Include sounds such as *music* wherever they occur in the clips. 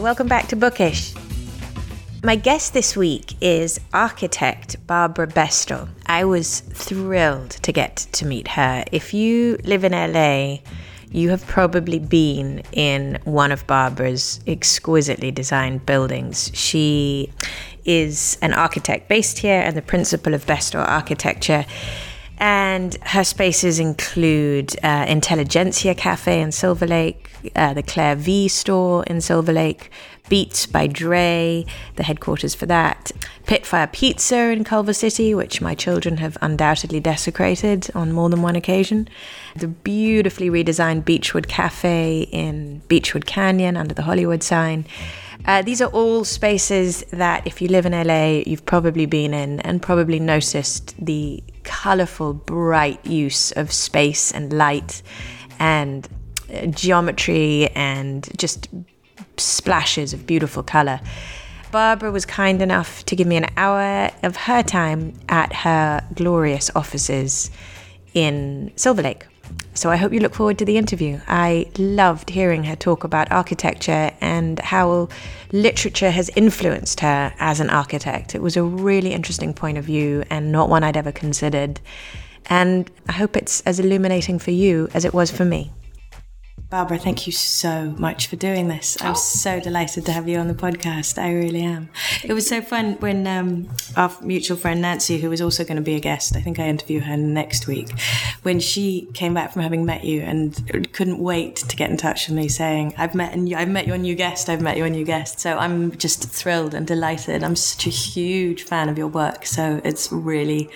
Welcome back to Bookish. My guest this week is architect Barbara Bestor. I was thrilled to get to meet her. If you live in LA, you have probably been in one of Barbara's exquisitely designed buildings. She is an architect based here and the principal of Bestor Architecture. And her spaces include uh, Intelligentsia Cafe in Silver Lake, uh, the Clare V store in Silver Lake, Beats by Dre, the headquarters for that, Pitfire Pizza in Culver City, which my children have undoubtedly desecrated on more than one occasion, the beautifully redesigned Beachwood Cafe in Beachwood Canyon under the Hollywood sign. Uh, these are all spaces that, if you live in LA, you've probably been in and probably noticed the colorful, bright use of space and light and geometry and just splashes of beautiful color. Barbara was kind enough to give me an hour of her time at her glorious offices in Silver Lake. So I hope you look forward to the interview. I loved hearing her talk about architecture and how literature has influenced her as an architect. It was a really interesting point of view and not one I'd ever considered. And I hope it's as illuminating for you as it was for me. Barbara, thank you so much for doing this. I'm oh. so delighted to have you on the podcast. I really am. It was so fun when um, our mutual friend Nancy, who was also going to be a guest, I think I interview her next week, when she came back from having met you and couldn't wait to get in touch with me, saying, "I've met and I've met your new guest. I've met your new guest." So I'm just thrilled and delighted. I'm such a huge fan of your work. So it's really,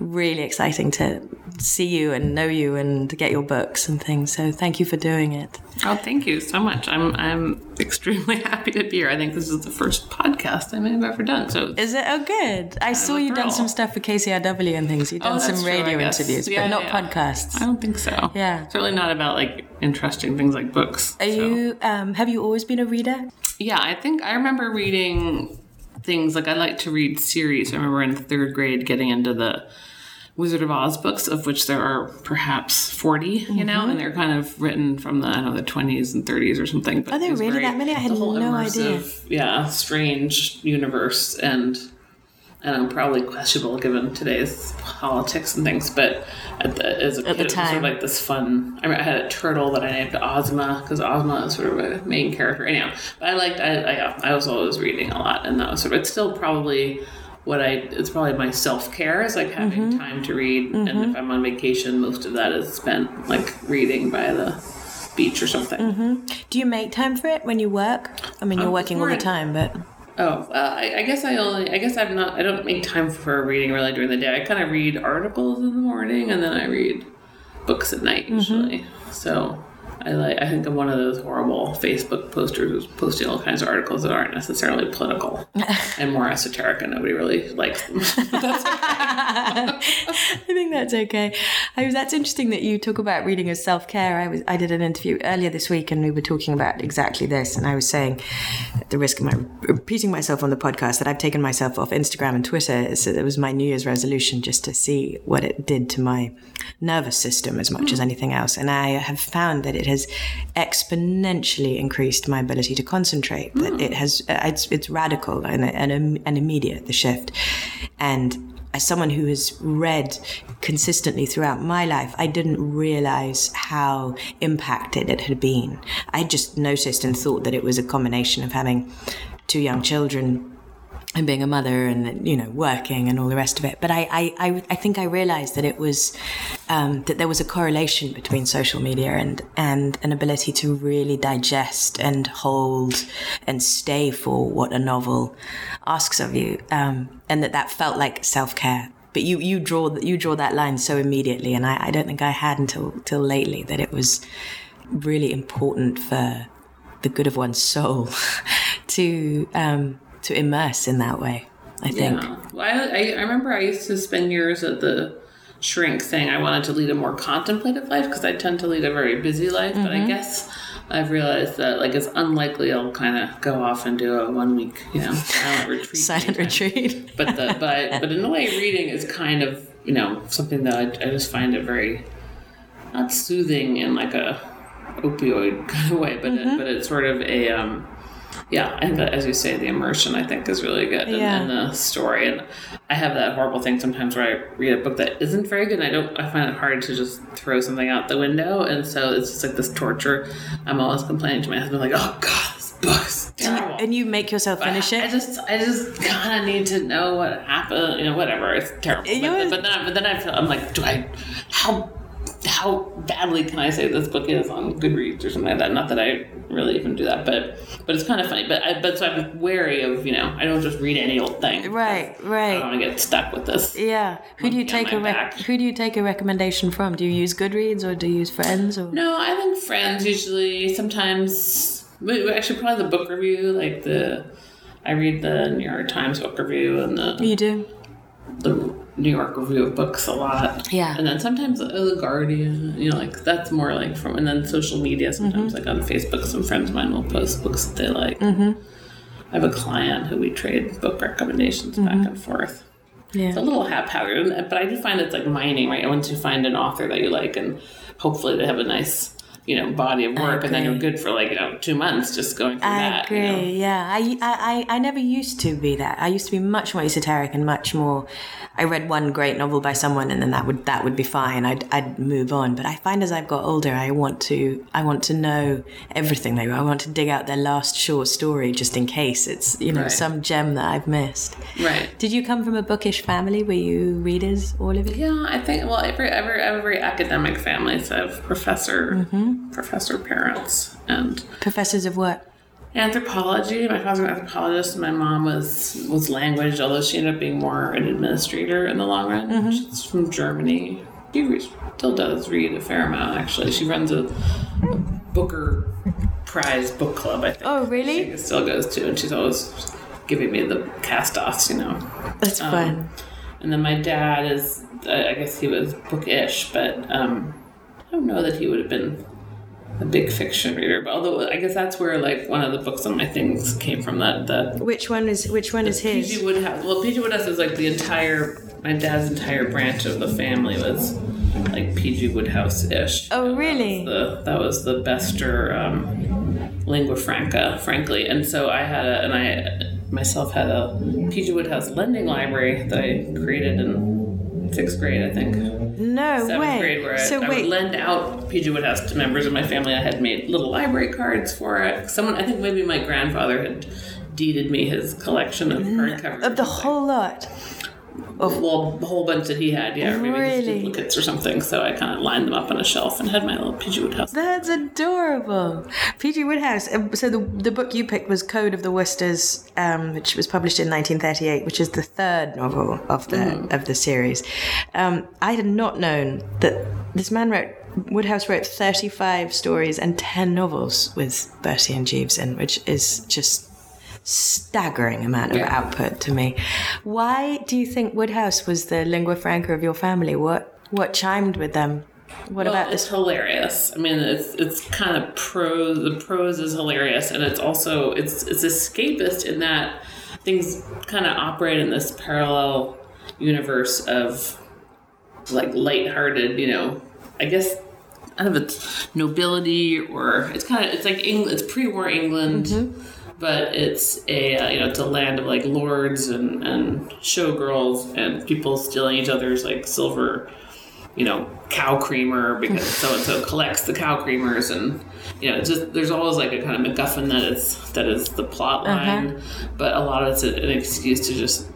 really exciting to see you and know you and get your books and things. So thank you for doing it. Oh, thank you so much. I'm I'm extremely *laughs* happy to be here. I think this is the first podcast I may have ever done. So is it? Oh, good. I saw you done some stuff for KCRW and things. You've done oh, some radio true, interviews, yeah, but not yeah. podcasts. I don't think so. Yeah, certainly not about like interesting things like books. Are so. you? Um, have you always been a reader? Yeah, I think I remember reading things like I like to read series. I remember in third grade getting into the Wizard of Oz books, of which there are perhaps 40, you mm-hmm. know, and they're kind of written from the, I don't know, the 20s and 30s or something. But are there really that many? I had no idea. Yeah, strange universe and, don't probably questionable given today's politics and things, but at the, as a at kid, it was sort of like this fun. I, mean, I had a turtle that I named Ozma because Ozma is sort of a main character. Anyhow, but I liked, I, I, I was always reading a lot, and that was sort of, it's still probably what I it's probably my self care is like having mm-hmm. time to read, mm-hmm. and if I'm on vacation, most of that is spent like reading by the beach or something. Mm-hmm. Do you make time for it when you work? I mean, you're um, working all the time, but oh, uh, I, I, guess I only I guess I'm not I don't make time for reading really during the day. I kind of read articles in the morning, and then I read books at night mm-hmm. usually. So I like. I think I'm one of those horrible Facebook posters who's posting all kinds of articles that aren't necessarily political *laughs* and more esoteric, and nobody really likes them. *laughs* *laughs* I think that's okay. I, that's interesting that you talk about reading as self care. I was I did an interview earlier this week, and we were talking about exactly this. And I was saying, at the risk of my repeating myself on the podcast, that I've taken myself off Instagram and Twitter. So it was my New Year's resolution just to see what it did to my nervous system as much mm. as anything else. And I have found that it has has exponentially increased my ability to concentrate. That mm. it has, uh, it's, it's radical and, and, and immediate, the shift. And as someone who has read consistently throughout my life, I didn't realize how impacted it had been. I just noticed and thought that it was a combination of having two young children and being a mother and you know working and all the rest of it. But i i, I, think i realized that it was um, that there was a correlation between social media and and an ability to really digest and hold and stay for what a novel asks of you. Um, and that that felt like self-care. But you you draw you draw that line so immediately. And I, I don't think i had until till lately that it was really important for the good of one's soul *laughs* to um, to immerse in that way. I think. Yeah. Well, I, I remember I used to spend years at the shrink saying I wanted to lead a more contemplative life because I tend to lead a very busy life. Mm-hmm. But I mm-hmm. guess I've realized that like it's unlikely I'll kind of go off and do a one week, you know, silent *laughs* retreat. silent retreat. but the *laughs* but but in a way, reading is kind of you know something that I, I just find it very not soothing in like a opioid *laughs* kind of way, but mm-hmm. it, but it's sort of a um, yeah, I think as you say, the immersion I think is really good in, Yeah. in the story. And I have that horrible thing sometimes where I read a book that isn't very good, and I don't. I find it hard to just throw something out the window, and so it's just like this torture. I'm always complaining to my husband, like, "Oh God, this book is terrible." And you make yourself finish I, I just, I just kind of need to know what happened. You know, whatever. It's terrible. But, know- but then, I, but then I feel, I'm like, do I? How? How badly can I say this book is on Goodreads or something like that? Not that I really even do that, but but it's kind of funny. But I, but so I'm wary of you know I don't just read any old thing. Right, right. I don't want to get stuck with this. Yeah. Who do you take a rec- Who do you take a recommendation from? Do you use Goodreads or do you use friends or? No, I think friends usually sometimes. Actually, probably the book review, like the. I read the New York Times book review and the You do. the New York Review of Books a lot. Yeah. And then sometimes uh, the Guardian, you know, like that's more like from, and then social media sometimes, Mm-hmm. like on Facebook, some friends of mine will post books that they like. Mm-hmm. I have a client who we trade book recommendations Mm-hmm. back and forth. Yeah. It's a little haphazard, but I do find it's like mining, right? Once you find an author that you like, and hopefully they have a nice, you know, body of work, and then you're good for like you know two months just going through I that. agree. You know? Yeah, I, I, I never used to be that. I used to be much more esoteric and much more. I read one great novel by someone, and then that would that would be fine. I'd I'd move on. But I find as I've got older, I want to I want to know everything they. I want to dig out their last short story just in case it's you know Right. some gem that I've missed. Right. Did you come from a bookish family? Were you readers, all of it? Yeah, I think well, every every every academic I have professor Mm-hmm. Professor parents and Professors of what? anthropology. My father's an anthropologist, and my mom was was language, although she ended up being more an administrator in the long run. Mm-hmm. She's from Germany. She re- still does read a fair amount. Actually, she runs a, a Booker Prize book club. I think. Oh, really? She still goes to, and she's always giving me the cast offs. You know. That's Um, fun. And then my dad is, I I guess he was bookish, but um, I don't know that he would have been a big fiction reader. But although I guess that's where like one of the books on my things came from. That that Which one is which one is his? PG Wodehouse. Well, PG Wodehouse is like the entire my dad's entire branch of the family was like PG Wodehouse ish. Oh, really? The that was the Bestor um, lingua franca, frankly. And so I had a and I myself had a PG Wodehouse lending library that I created in sixth grade, I think No seventh way. grade where I, so I wait, would lend out PG Wodehouse to members of my family. I had made little library cards for it. Someone, I think maybe my grandfather had deeded me his collection of hardcovers. of the whole lot. Well, a whole bunch that he had, yeah, or maybe Really? duplicates or something. So I kind of lined them up on a shelf and had my little PG Wodehouse. That's adorable. P.G. Wodehouse. uh, So the the book you picked was Code of the Woosters, um, which was published in 1938, which is the third novel of the of the series. Um, I had not known that this man wrote. Wodehouse wrote 35 stories and 10 novels with Bertie and Jeeves in, which is just staggering amount of Yeah. output to me. Why do you think Wodehouse was the lingua franca of your family? What what chimed with them? What Well, about it's this? hilarious. I mean, it's it's kind of prose. The prose is hilarious, and it's also it's it's escapist in that things kind of operate in this parallel universe of like lighthearted. You know, I guess I don't know if it's nobility or it's kind of it's like England. It's pre-war England. Mm-hmm. But it's a uh, you know it's a land of like lords and, and showgirls and people stealing each other's like silver you know, cow creamer because so and so collects the cow creamers, and you know, it's just there's always like a kind of MacGuffin that is that is the plot line, but a lot of it's an excuse to just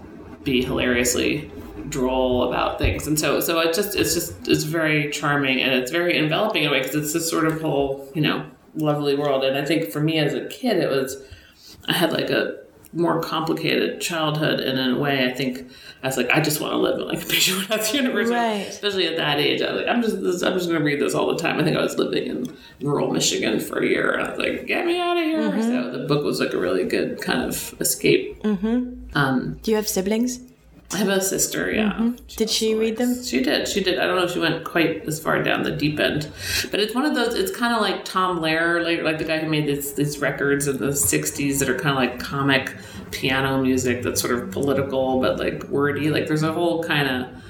be hilariously droll about things, and so so it just it's just it's very charming and it's very enveloping in a way because it's this sort of whole you know lovely world, and I think for me as a kid it was I had like a more complicated childhood, and in a way, I think I was like, I just want to live in like *laughs* a P.G. Wodehouse universe, Right. especially at that age. I was like, I'm just, this, I'm just going to read this all the time. I think I was living in rural Michigan for a year, and I was like, get me out of here. Mm-hmm. So the book was like a really good kind of escape. Mm-hmm. Um, Do you have siblings? I have a sister, yeah. Did she also read them? She did. She did. I don't know if she went quite as far down the deep end, but it's one of those. It's kind of like Tom Lehrer, like, like the guy who made this, these records in the '60s that are kind of like comic piano music that's sort of political but like wordy. Like there's a whole kind of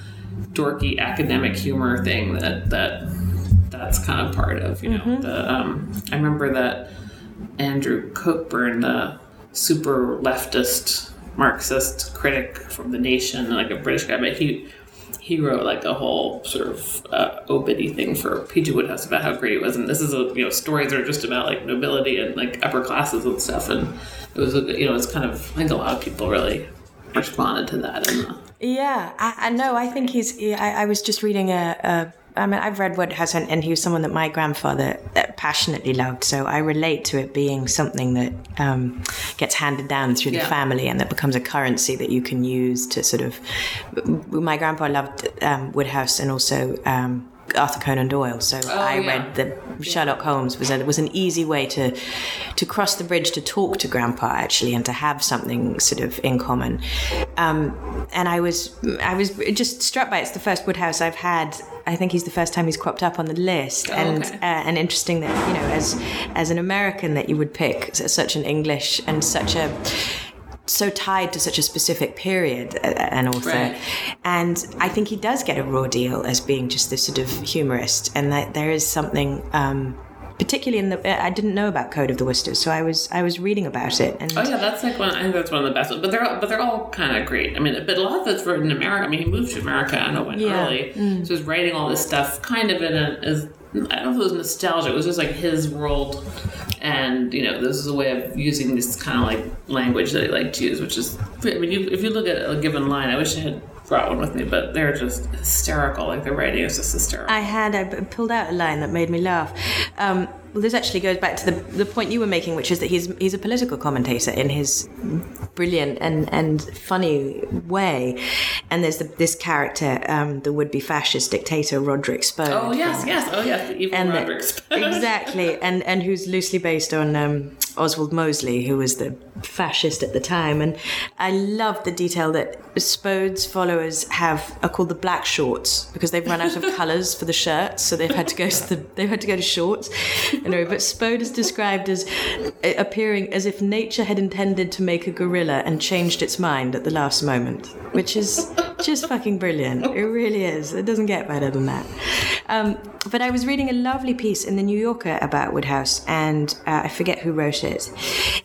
dorky academic humor thing that that that's kind of part of. You know, Mm-hmm. the um, I remember that Andrew Cockburn, the super leftist Marxist critic from The Nation, like a British guy, but he he wrote like a whole sort of uh, obity thing for P.G. Wodehouse about how great he was, and this is a you know stories are just about like nobility and like upper classes and stuff, and it was you know it's kind of I think a lot of people really responded to that. And, uh, Yeah, I, I know. I think he's. I, I was just reading a. a I mean, I've read Wodehouse, and, and he was someone that my grandfather uh, passionately loved. So I relate to it being something that um, gets handed down through the family and that becomes a currency that you can use to sort of. My grandpa loved um, Wodehouse and also um, Arthur Conan Doyle. So I Oh, yeah. read the Sherlock Holmes was a, was an easy way to to cross the bridge to talk to Grandpa actually and to have something sort of in common. Um, and I was I was just struck by it. it's the first Wodehouse I've had. I think he's the first time he's cropped up on the list, and okay. uh, and interesting that you know as as an American that you would pick such an English and such a so tied to such a specific period, an author. Right. And I think he does get a raw deal as being just this sort of humorist, and that there is something. Um, Particularly in the, uh, I didn't know about Code of the Woosters, so I was I was reading about it, and Oh yeah, that's like one. I think that's one of the best. ones. But they're all, but they're all kind of great. I mean, but a lot of it's written in America. I mean, he moved to America. I know when Yeah. early, mm. so he's writing all this stuff kind of in a as I don't know if it was nostalgia. It was just like his world, and you know, this is a way of using this kind of like language that he liked to use, which is. I mean, you, if you look at a given line, I wish I had brought one with me, but they're just hysterical. Like the writing is just hysterical. I had I pulled out a line that made me laugh. Um, well, this actually goes back to the, the point you were making, which is that he's he's a political commentator in his brilliant and, and funny way. And there's the, this character, um, the would be fascist dictator Roderick Spode. oh yes, yes, oh yes, and Roderick Spode. exactly, and and who's loosely based on um, Oswald Mosley, who was the fascist at the time. And I love the detail that Spode's followers have are called the black shorts because they've run out of *laughs* colours for the shirts, so they've had to go to the they've had to go to shorts. Anyway, but Spode is described as uh, appearing as if nature had intended to make a gorilla and changed its mind at the last moment, which is just fucking brilliant. It really is. It doesn't get better than that. Um, but I was reading a lovely piece in the New Yorker about Wodehouse, and uh, I forget who wrote it,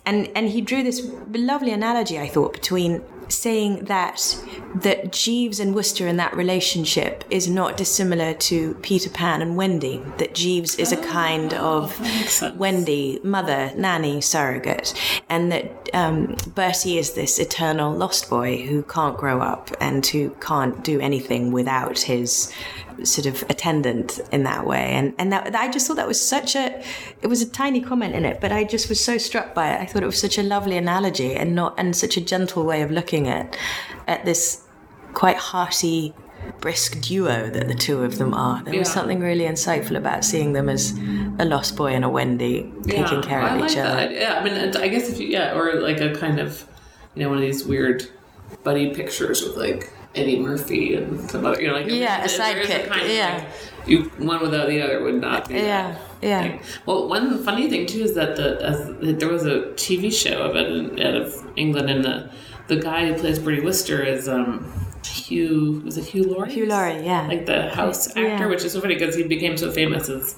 and and he drew this lovely analogy I thought between saying that that Jeeves and Wooster in that relationship is not dissimilar to Peter Pan and Wendy. That Jeeves is a kind of. Wendy, mother, nanny, surrogate, and that um, Bertie is this eternal lost boy who can't grow up and who can't do anything without his sort of attendant in that way. And and that, I just thought that was such a it was a tiny comment in it, but I just was so struck by it. I thought it was such a lovely analogy and not and such a gentle way of looking at at this quite hearty brisk duo that the two of them are. There was something really insightful about seeing them as a lost boy and a Wendy taking care I of like each other. that. Yeah, I mean, I guess if you, yeah, or like a kind of, you know, one of these weird buddy pictures with like Eddie Murphy and some other, you know, like Yeah, a sidekick, kind of, yeah. like, you one without the other would not be. Yeah, yeah. thing. Well, one funny thing too is that the as, there was a TV show of it in, out of England, and the the guy who plays Bertie Wooster is um Hugh was it Hugh Laurie? Hugh Laurie, yeah. like the house actor, Yeah. which is so funny because he became so famous as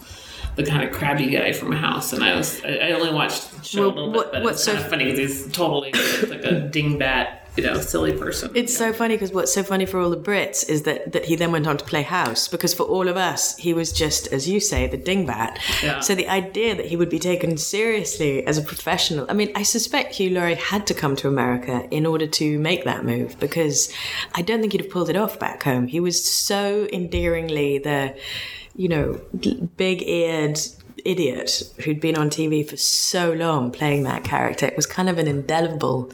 the kind of crabby guy from a House. And I was I, only watched the show Well, a little what- bit, but it's kind so- of funny because he's totally like a dingbat, you know, silly person. It's so funny because what's so funny for all the Brits is that, that he then went on to play House because for all of us he was just as you say the dingbat. Yeah. So the idea that he would be taken seriously as a professional. I mean, I suspect Hugh Laurie had to come to America in order to make that move because I don't think he'd have pulled it off back home. He was so endearingly the, you know, big-eared idiot who'd been on TV for so long playing that character. It was kind of an indelible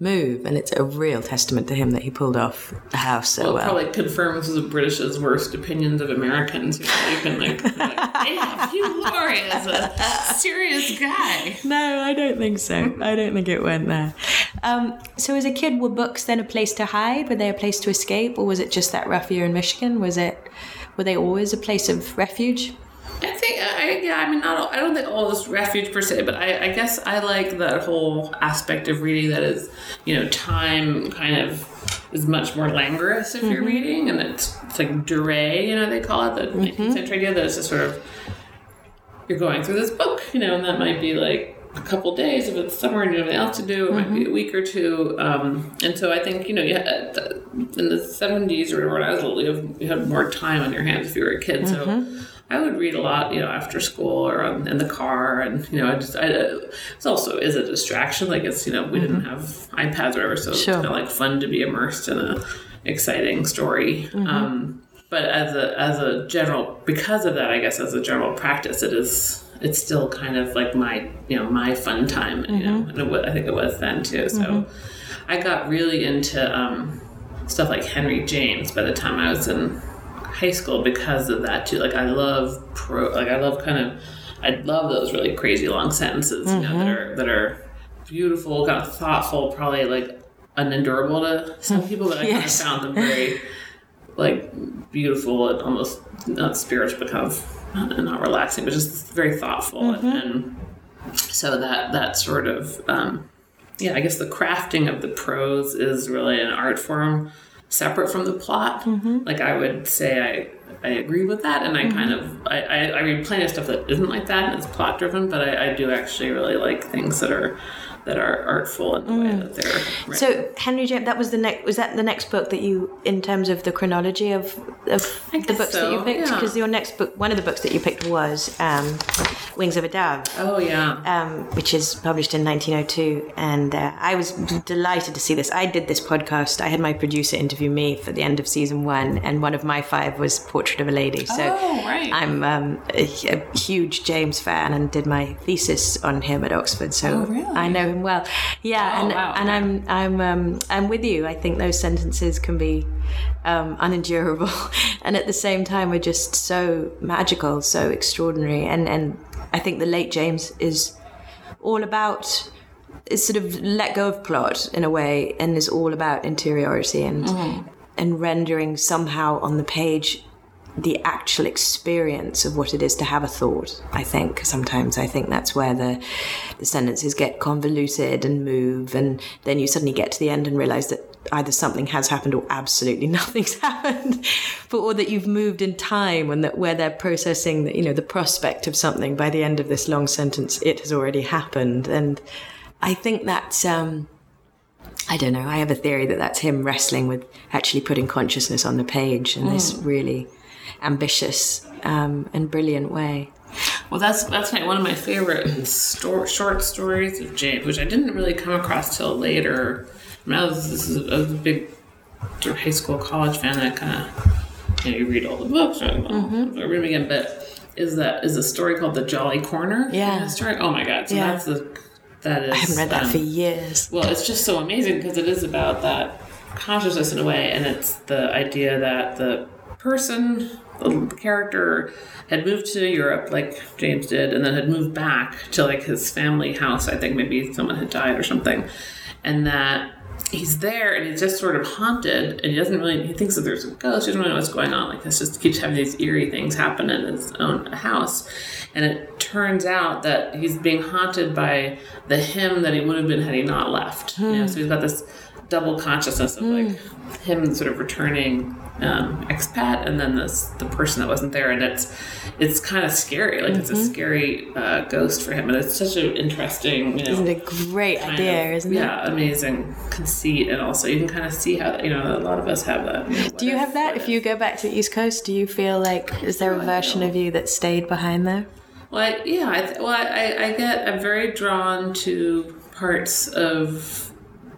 move, and it's a real testament to him that he pulled off the house so well, well. probably confirms the British's worst opinions of Americans. You, know, you can like, like yeah, Hugh Laurie is a serious guy. No, I don't think so. I don't think it went there. Um, so, as a kid, were books then a place to hide? Were they a place to escape, or was it just that rough year in Michigan? Was it? Were they always a place of refuge? I think, I, yeah, I mean, not, I don't think all this refuge per se, but I, I guess I like that whole aspect of reading that is, you know, time kind of is much more languorous if you're mm-hmm. reading, and it's, it's like durée, you know, they call it, the mm-hmm. 19th century idea that it's just sort of, you're going through this book, you know, and that might be like a couple days if it's summer and you have nothing else to do. It might be mm-hmm. a week or two. Um, and so I think you know, yeah, uh, in the seventies or whatever, when I was little, you, have, you had more time on your hands if you were a kid. So I would read a lot, you know, after school or on, in the car, and you know, I just, I, uh, it's also is a distraction. Like it's, you know, we didn't mm-hmm. have iPads or whatever, so it's kind of like fun to be immersed in a exciting story. Mm-hmm. Um, but as a as a general, because of that, I guess as a general practice, it is it's still kind of like my you know my fun time, you know, mm-hmm. and it I think it was then too. So I got really into um, stuff like Henry James by the time I was in high school because of that too. Like I love pro, like I love kind of, I love those really crazy long sentences, you know, that are that are beautiful, kind of thoughtful, probably like unendurable to some people, but I Yes. kind of found them very like beautiful and almost not spiritual, but kind of not, not relaxing, but just very thoughtful and, and so that that sort of um, yeah, I guess the crafting of the prose is really an art form separate from the plot. Mm-hmm. Like I would say, I I agree with that, and I mm-hmm. kind of I, I, I read plenty of stuff that isn't like that and it's plot driven, but I, I do actually really like things that are that are artful in the way that they're written. So Henry James, that was the next. Was that the next book that you, in terms of the chronology of of the books that you so, picked? yeah. Because your next book, one of the books that you picked was um, Wings of a Dove. oh yeah. um, which is published in 1902. And uh, I was delighted to see this. I did this podcast. I had my producer interview me for the end of season one, and one of my five was Portrait of a Lady. So Oh, right. I'm um, a, a huge James fan and did my thesis on him at Oxford. So Oh, really? I know him well. Yeah, Oh, and, wow, and. I'm I'm um, I'm with you. I think those sentences can be um, unendurable, *laughs* and at the same time are just so magical, so extraordinary. And and I think the late James is all about is sort of let go of plot in a way, and is all about interiority and and rendering somehow on the page the actual experience of what it is to have a thought. I think sometimes I think that's where the the sentences get convoluted and move, and then you suddenly get to the end and realize that either something has happened or absolutely *laughs* nothing's happened, but or that you've moved in time and that where they're processing the, you know the prospect of something by the end of this long sentence, it has already happened, and I think that's. Um, I don't know. I have a theory that that's him wrestling with actually putting consciousness on the page in this really ambitious um, and brilliant way. Well, that's that's my, one of my favorite sto- short stories of James, which I didn't really come across till later. I, mean, I was, this is, I was a big high school, college fan. That kind of you know you read all the books, or, well, Mm-hmm. I read them again. But is that is a story called The Jolly Corner? Yeah. Story. Oh my god! So Yeah. that's the that is. I haven't read that um, for years. well, it's just so amazing because it is about that consciousness in a way, and it's the idea that the person, the character, had moved to Europe like James did, and then had moved back to like his family house. I think maybe someone had died or something, and that he's there and he's just sort of haunted and he doesn't really he thinks that there's a ghost he doesn't really know what's going on like this just keeps having these eerie things happen in his own house and it turns out that he's being haunted by the him that he would have been had he not left you know hmm. so he's got this double consciousness of like hmm. him sort of returning um, expat and then this the person that wasn't there and it's it's kind of scary like it's a scary uh, ghost for him and it's such an interesting you know Isn't it a great idea, of- isn't it? yeah, amazing conceit, and also you can kind of see how you know a lot of us have that. you know, Do you what have that? what If you go back to the East Coast, do you feel like is there a version of you that stayed behind there? Well, I, yeah, I, well, I- I get I'm very drawn to parts of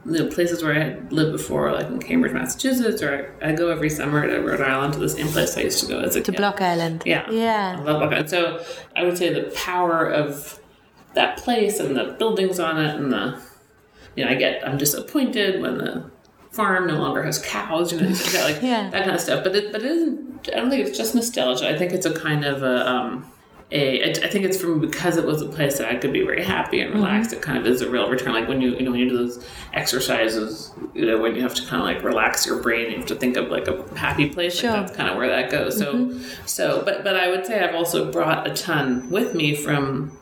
the places where I had lived before, like in Cambridge, Massachusetts, or I, I go every summer to Rhode Island to the same place I used to go as a To kid. Block Island. Yeah. I Yeah. love Block Island. So I would say the power of that place and the buildings on it and the you know, I get I'm disappointed when the farm no longer has cows, you know, like *laughs* Yeah. that kind of stuff. But it but it isn't I don't think it's just nostalgia. I think it's a kind of a um a, I I think it's from because it was a place that I could be very happy and mm-hmm. relaxed. It kind of is a real return. Like when you you know when you do those exercises, you know when you have to kind of like relax your brain, you have to think of like a happy place. Sure. Like that's kind of where that goes. So mm-hmm. so but but I would say I've also brought a ton with me from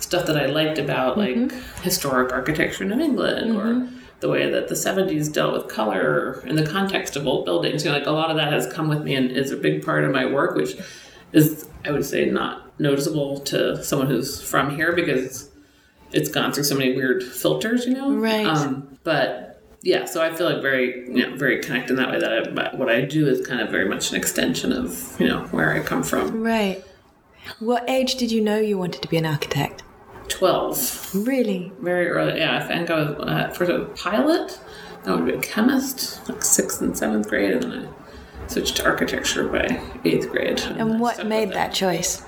stuff that I liked about mm-hmm. like historic architecture in New England or the way that the 70s dealt with color in the context of old buildings. You know, like a lot of that has come with me and is a big part of my work, which is, I would say, not noticeable to someone who's from here because it's gone through so many weird filters, you know. Right. Um, but yeah, so I feel like very you know very connected in that way. That I, but what I do is kind of very much an extension of you know where I come from. Right. What age did you know you wanted to be an architect? Twelve. Really? very early. Yeah, I think I was uh, first a pilot. Then I would be a chemist, like sixth and seventh grade, and then I switched to architecture by eighth grade. And what made that choice?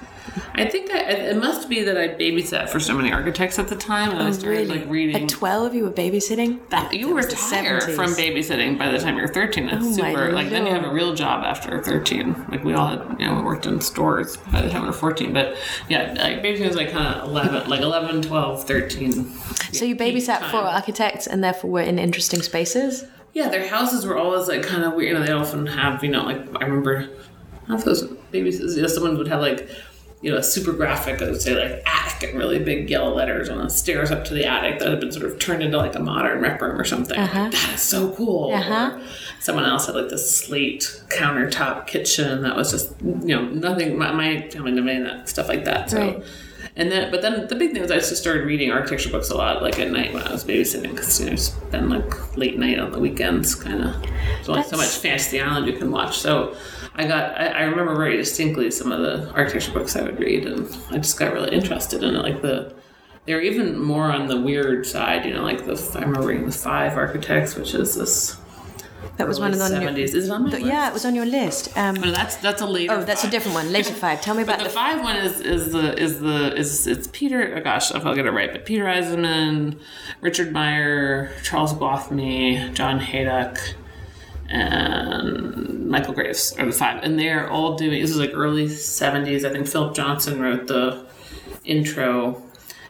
I think I, it must be that I babysat for so many architects at the time, and I oh, started like reading. At 12, you were babysitting? that you retire from babysitting by the time you're 13. It's Oh my super like then you have a real job after 13. Like we all had, you know, we worked in stores by the time we were 14. But yeah, like babysitting was like kind of 11, like 11, 12, 13. So you babysat for architects and therefore were in interesting spaces? Yeah, their houses were always like kind of weird. You know, they often have, you know, like I remember, I don't know if those babies, you know, someone would have like, you know, a super graphic, I would say like attic in really big yellow letters on the stairs up to the attic that had been sort of turned into like a modern rec room or something. Like, that is so cool. Uh-huh. Someone else had like this slate countertop kitchen that was just, you know, nothing, my, my family never made that stuff like that. So. Right. And then, but then the big thing was I just started reading architecture books a lot, like at night when I was babysitting, because you know, spend like late night on the weekends, kind of. There's only so much Fantasy Island you can watch. So I got, I, I remember very distinctly some of the architecture books I would read, and I just got really interested in it. Like the, they're even more on the weird side, you know, like the I remember reading the Five Architects, which is this That was one of the seventies. Is it on my list? Yeah, it was on your list. Um, But that's that's a later. oh, that's a different one. Later five. Tell me about The the. five one is is the is the is it's Peter. Oh gosh, if I'll get it right, but Peter Eisenman, Richard Meier, Charles Gwathmey, John Hejduk, and Michael Graves are the five, and they're all doing. This is like early seventies. I think Philip Johnson wrote the intro,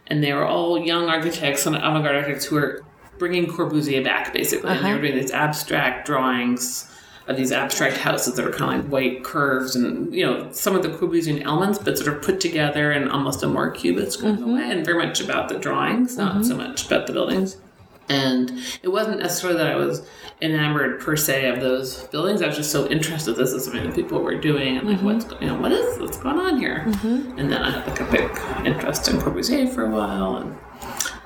and they were all young architects and avant-garde architects who were bringing Corbusier back, basically. And they were uh-huh. doing these abstract drawings of these abstract houses that are kind of like white curves and you know some of the Corbusian elements, but sort of put together in almost a more cubist kind of mm-hmm. way, and very much about the drawings, not so mm-hmm. much about the buildings. And it wasn't necessarily that I was enamored per se of those buildings. I was just so interested. This is something that people were doing, and like, what's mm-hmm. go- you know, what is what's going on here? And then I had like a big interest in Corbusier for a while and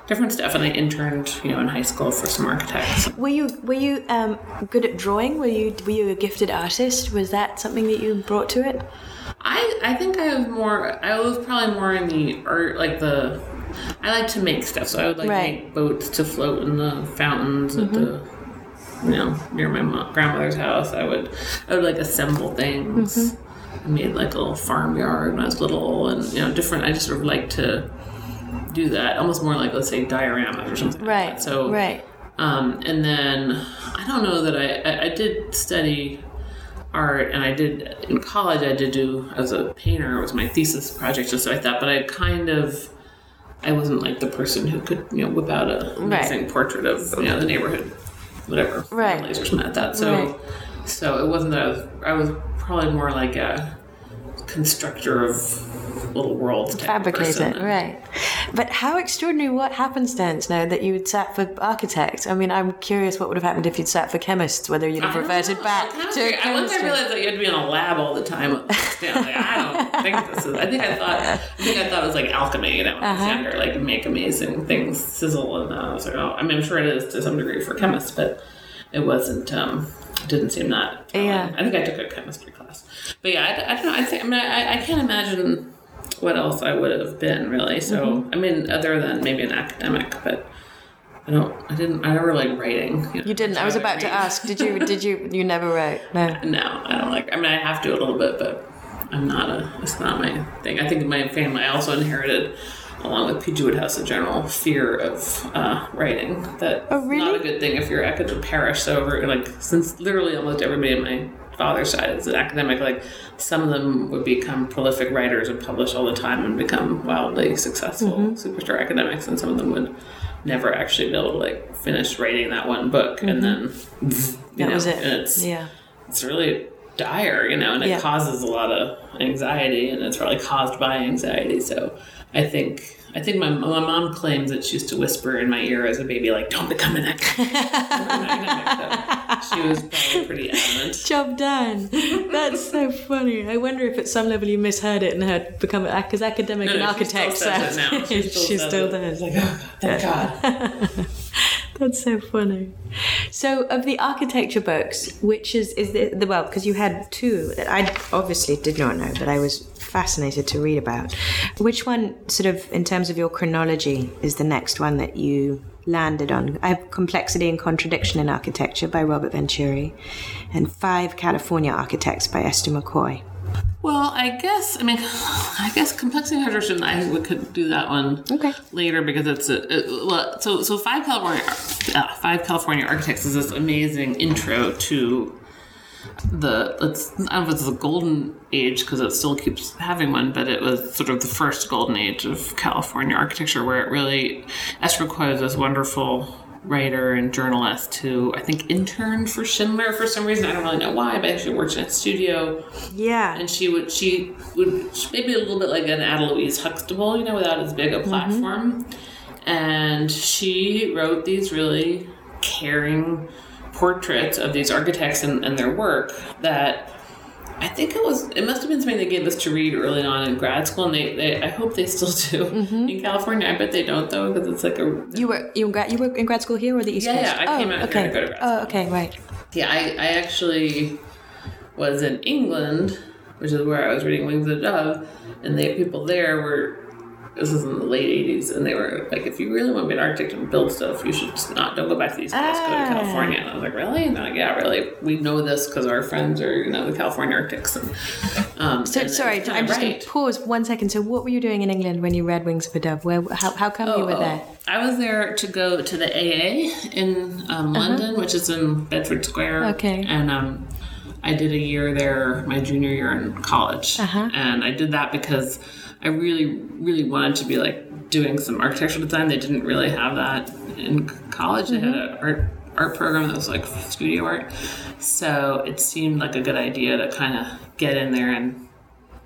different stuff. And I interned, you know, in high school for some architects. Were you were you um, good at drawing? Were you were you a gifted artist? Was that something that you brought to it? I I think I was more. I was probably more in the art, like the. I like to make stuff, so I would like Right. make boats to float in the fountains at the, you know, near my mo- grandmother's house. I would, I would like assemble things. I made like a little farmyard when I was little, and you know, different. I just sort of like to do that, almost more like let's say dioramas or something. like Right. that. So right. um, and then I don't know that I, I, I did study art and I did in college I did do as a painter it was my thesis project just like that but I kind of I wasn't like the person who could you know whip out a amazing portrait of you know the neighborhood whatever Right. or something like that so Right. so it wasn't that I was I was probably more like a constructor of little worlds Fabricate it, right. But how extraordinary what happens happenstance now that you had sat for architects? I mean, I'm curious what would have happened if you'd sat for chemists, whether you'd have reverted know. back Kind to weird. I once I realized that you had to be in a lab all the time. *laughs* I don't think this is. I think I thought. I think I thought it was like alchemy. You know, when I was Uh-huh. younger, like make amazing things sizzle, and I was like, oh, I mean, I'm sure it is to some degree for chemists, but it wasn't. Um, it didn't seem that. Yeah. I think I took a chemistry class, but yeah, I, I don't know. I think. I mean, I, I can't imagine what else I would have been really. So Mm-hmm. I mean, other than maybe an academic, but. I don't. I didn't. I never like writing. know. You didn't. I was about to ask. Did you? Did you? You never wrote. No. *laughs* No, I don't like. I mean, I have to a little bit, but I'm not a. It's not my thing. I think my family. I also inherited, along with P.G. Wodehouse, a general fear of uh, writing. That Oh, really? not a good thing if you're academic parish. So, over, like, since literally almost everybody on my father's side is an academic, like some of them would become prolific writers and publish all the time and become wildly successful mm-hmm. superstar academics, and some of them would never actually be able to like finish writing that one book and mm-hmm. then *laughs* you That know, was it. it's Yeah. it's really dire, you know, and it Yeah. causes a lot of anxiety, and it's probably caused by anxiety. So I think I think my my mom claims that she used to whisper in my ear as a baby, like, "Don't become an academic." *laughs* she was probably pretty adamant. Job done. That's so funny. I wonder if at some level you misheard it and had become because academic No, and no, she architect still says it now. *laughs* She still she still it. does. Like, oh, thank God. *laughs* That's so funny. So, of the architecture books, which is is the, the well, because you had two that I obviously did not know, but I was fascinated to read about. Which one, sort of, in terms of your chronology, is the next one that you landed on? I have Complexity and Contradiction in Architecture by Robert Venturi, and Five California Architects by Esther McCoy. Well, I guess I mean, I guess complexity and hydrogen. I we could do that one Okay. later because it's a it, well, so so five California uh, five California architects is this amazing intro to the let's I don't know if it's the golden age because it still keeps having one, but it was sort of the first golden age of California architecture where it really McCoy was this wonderful writer and journalist who I think interned for Schindler for some reason. I don't really know why, but she worked in a studio Yeah. and she would she would maybe a little bit like an Ada Louise Huxtable, you know, without as big a mm-hmm. platform. And she wrote these really caring portraits of these architects and, and their work that I think it was it must have been something they gave us to read early on in grad school and they, they I hope they still *laughs* do mm-hmm. in California. I bet they don't though because it's like a You were you grad, you were in grad school here or the East Yeah, Coast? yeah, I came oh, out here to go to grad Oh, okay, right. Yeah, I, I actually was in England, which is where I was reading Wings of the Dove, and the people there were. This was in the late '80s, and they were like, "If you really want to be an architect and build stuff, you should just not don't go back to the East Coast, go to Ah. California." And I was like, "Really?" And they're like, "Yeah, really. We know this because our friends are, you know, the California architects." And, um, So and sorry, I'm just right. going to pause one second. So, what were you doing in England when you read Wings of a Dove? Where, how, how come you were Oh, there? I was there to go to the AA in um, London, which is in Bedford Square. Uh-huh. Okay. And um, I did a year there, my junior year in college. Uh-huh. And I did that because I really, really wanted to be like doing some architectural design. They didn't really have that in college. They Mm-hmm. had an art art program that was like studio art. So it seemed like a good idea to kind of get in there and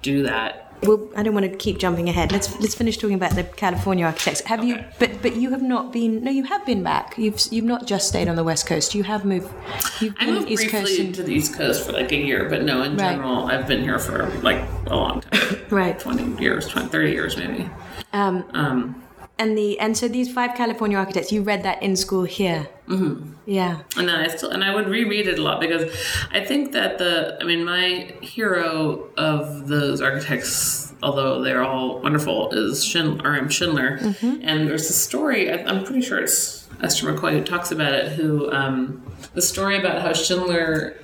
do that. Well, I don't want to keep jumping ahead. Let's let's finish talking about the California architects. Have you? But but you have not been. No, you have been back. You've you've not just stayed on the West Coast. You have moved. You've I been moved East Coast. briefly And, to the East Coast for like a year, but no, in Right. general, I've been here for like a long time. *coughs* right. 20 years, 20, 30 years maybe. Um, Um, and the and so these five California architects. You read that in school here. Mm-hmm. Yeah. and then I still, and I would reread it a lot because I think that the, I mean, my hero of those architects, although they're all wonderful, is Schindler, R.M. Schindler. And there's a story, I, I'm pretty sure it's Esther McCoy who talks about it, who, um, the story about how Schindler,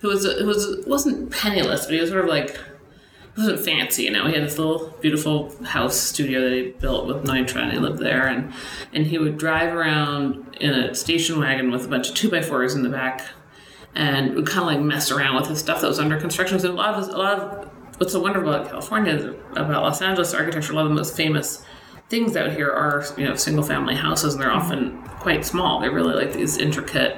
who was, who was, wasn't penniless, but he was sort of like, wasn't fancy, you know. He had this little beautiful house studio that he built with Neutra, and he lived there. And and he would drive around in a station wagon with a bunch of two by fours in the back, and would kind of like mess around with his stuff that was under construction. So a lot of his, a lot of what's so wonderful about California about Los Angeles architecture. A lot of the most famous things out here are you know single family houses, and they're often quite small. They're really like these intricate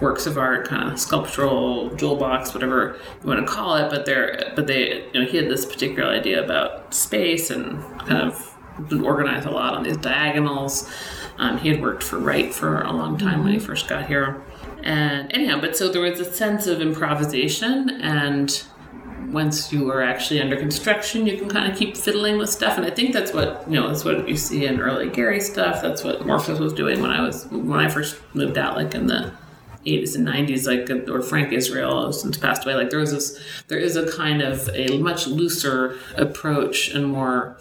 works of art, kind of sculptural, jewel box, whatever you want to call it. But they're, but they, you know, he had this particular idea about space and kind of been organized a lot on these diagonals. Um, he had worked for Wright for a long time when he first got here. And anyhow, but so there was a sense of improvisation and once you are actually under construction, you can kind of keep fiddling with stuff, and I think that's what you know. That's what you see in early Gehry stuff. That's what Morphosis was doing when I was when I first moved out, like in the 80s and 90s, like or Frank Israel since passed away. Like there was this, there is a kind of a much looser approach and more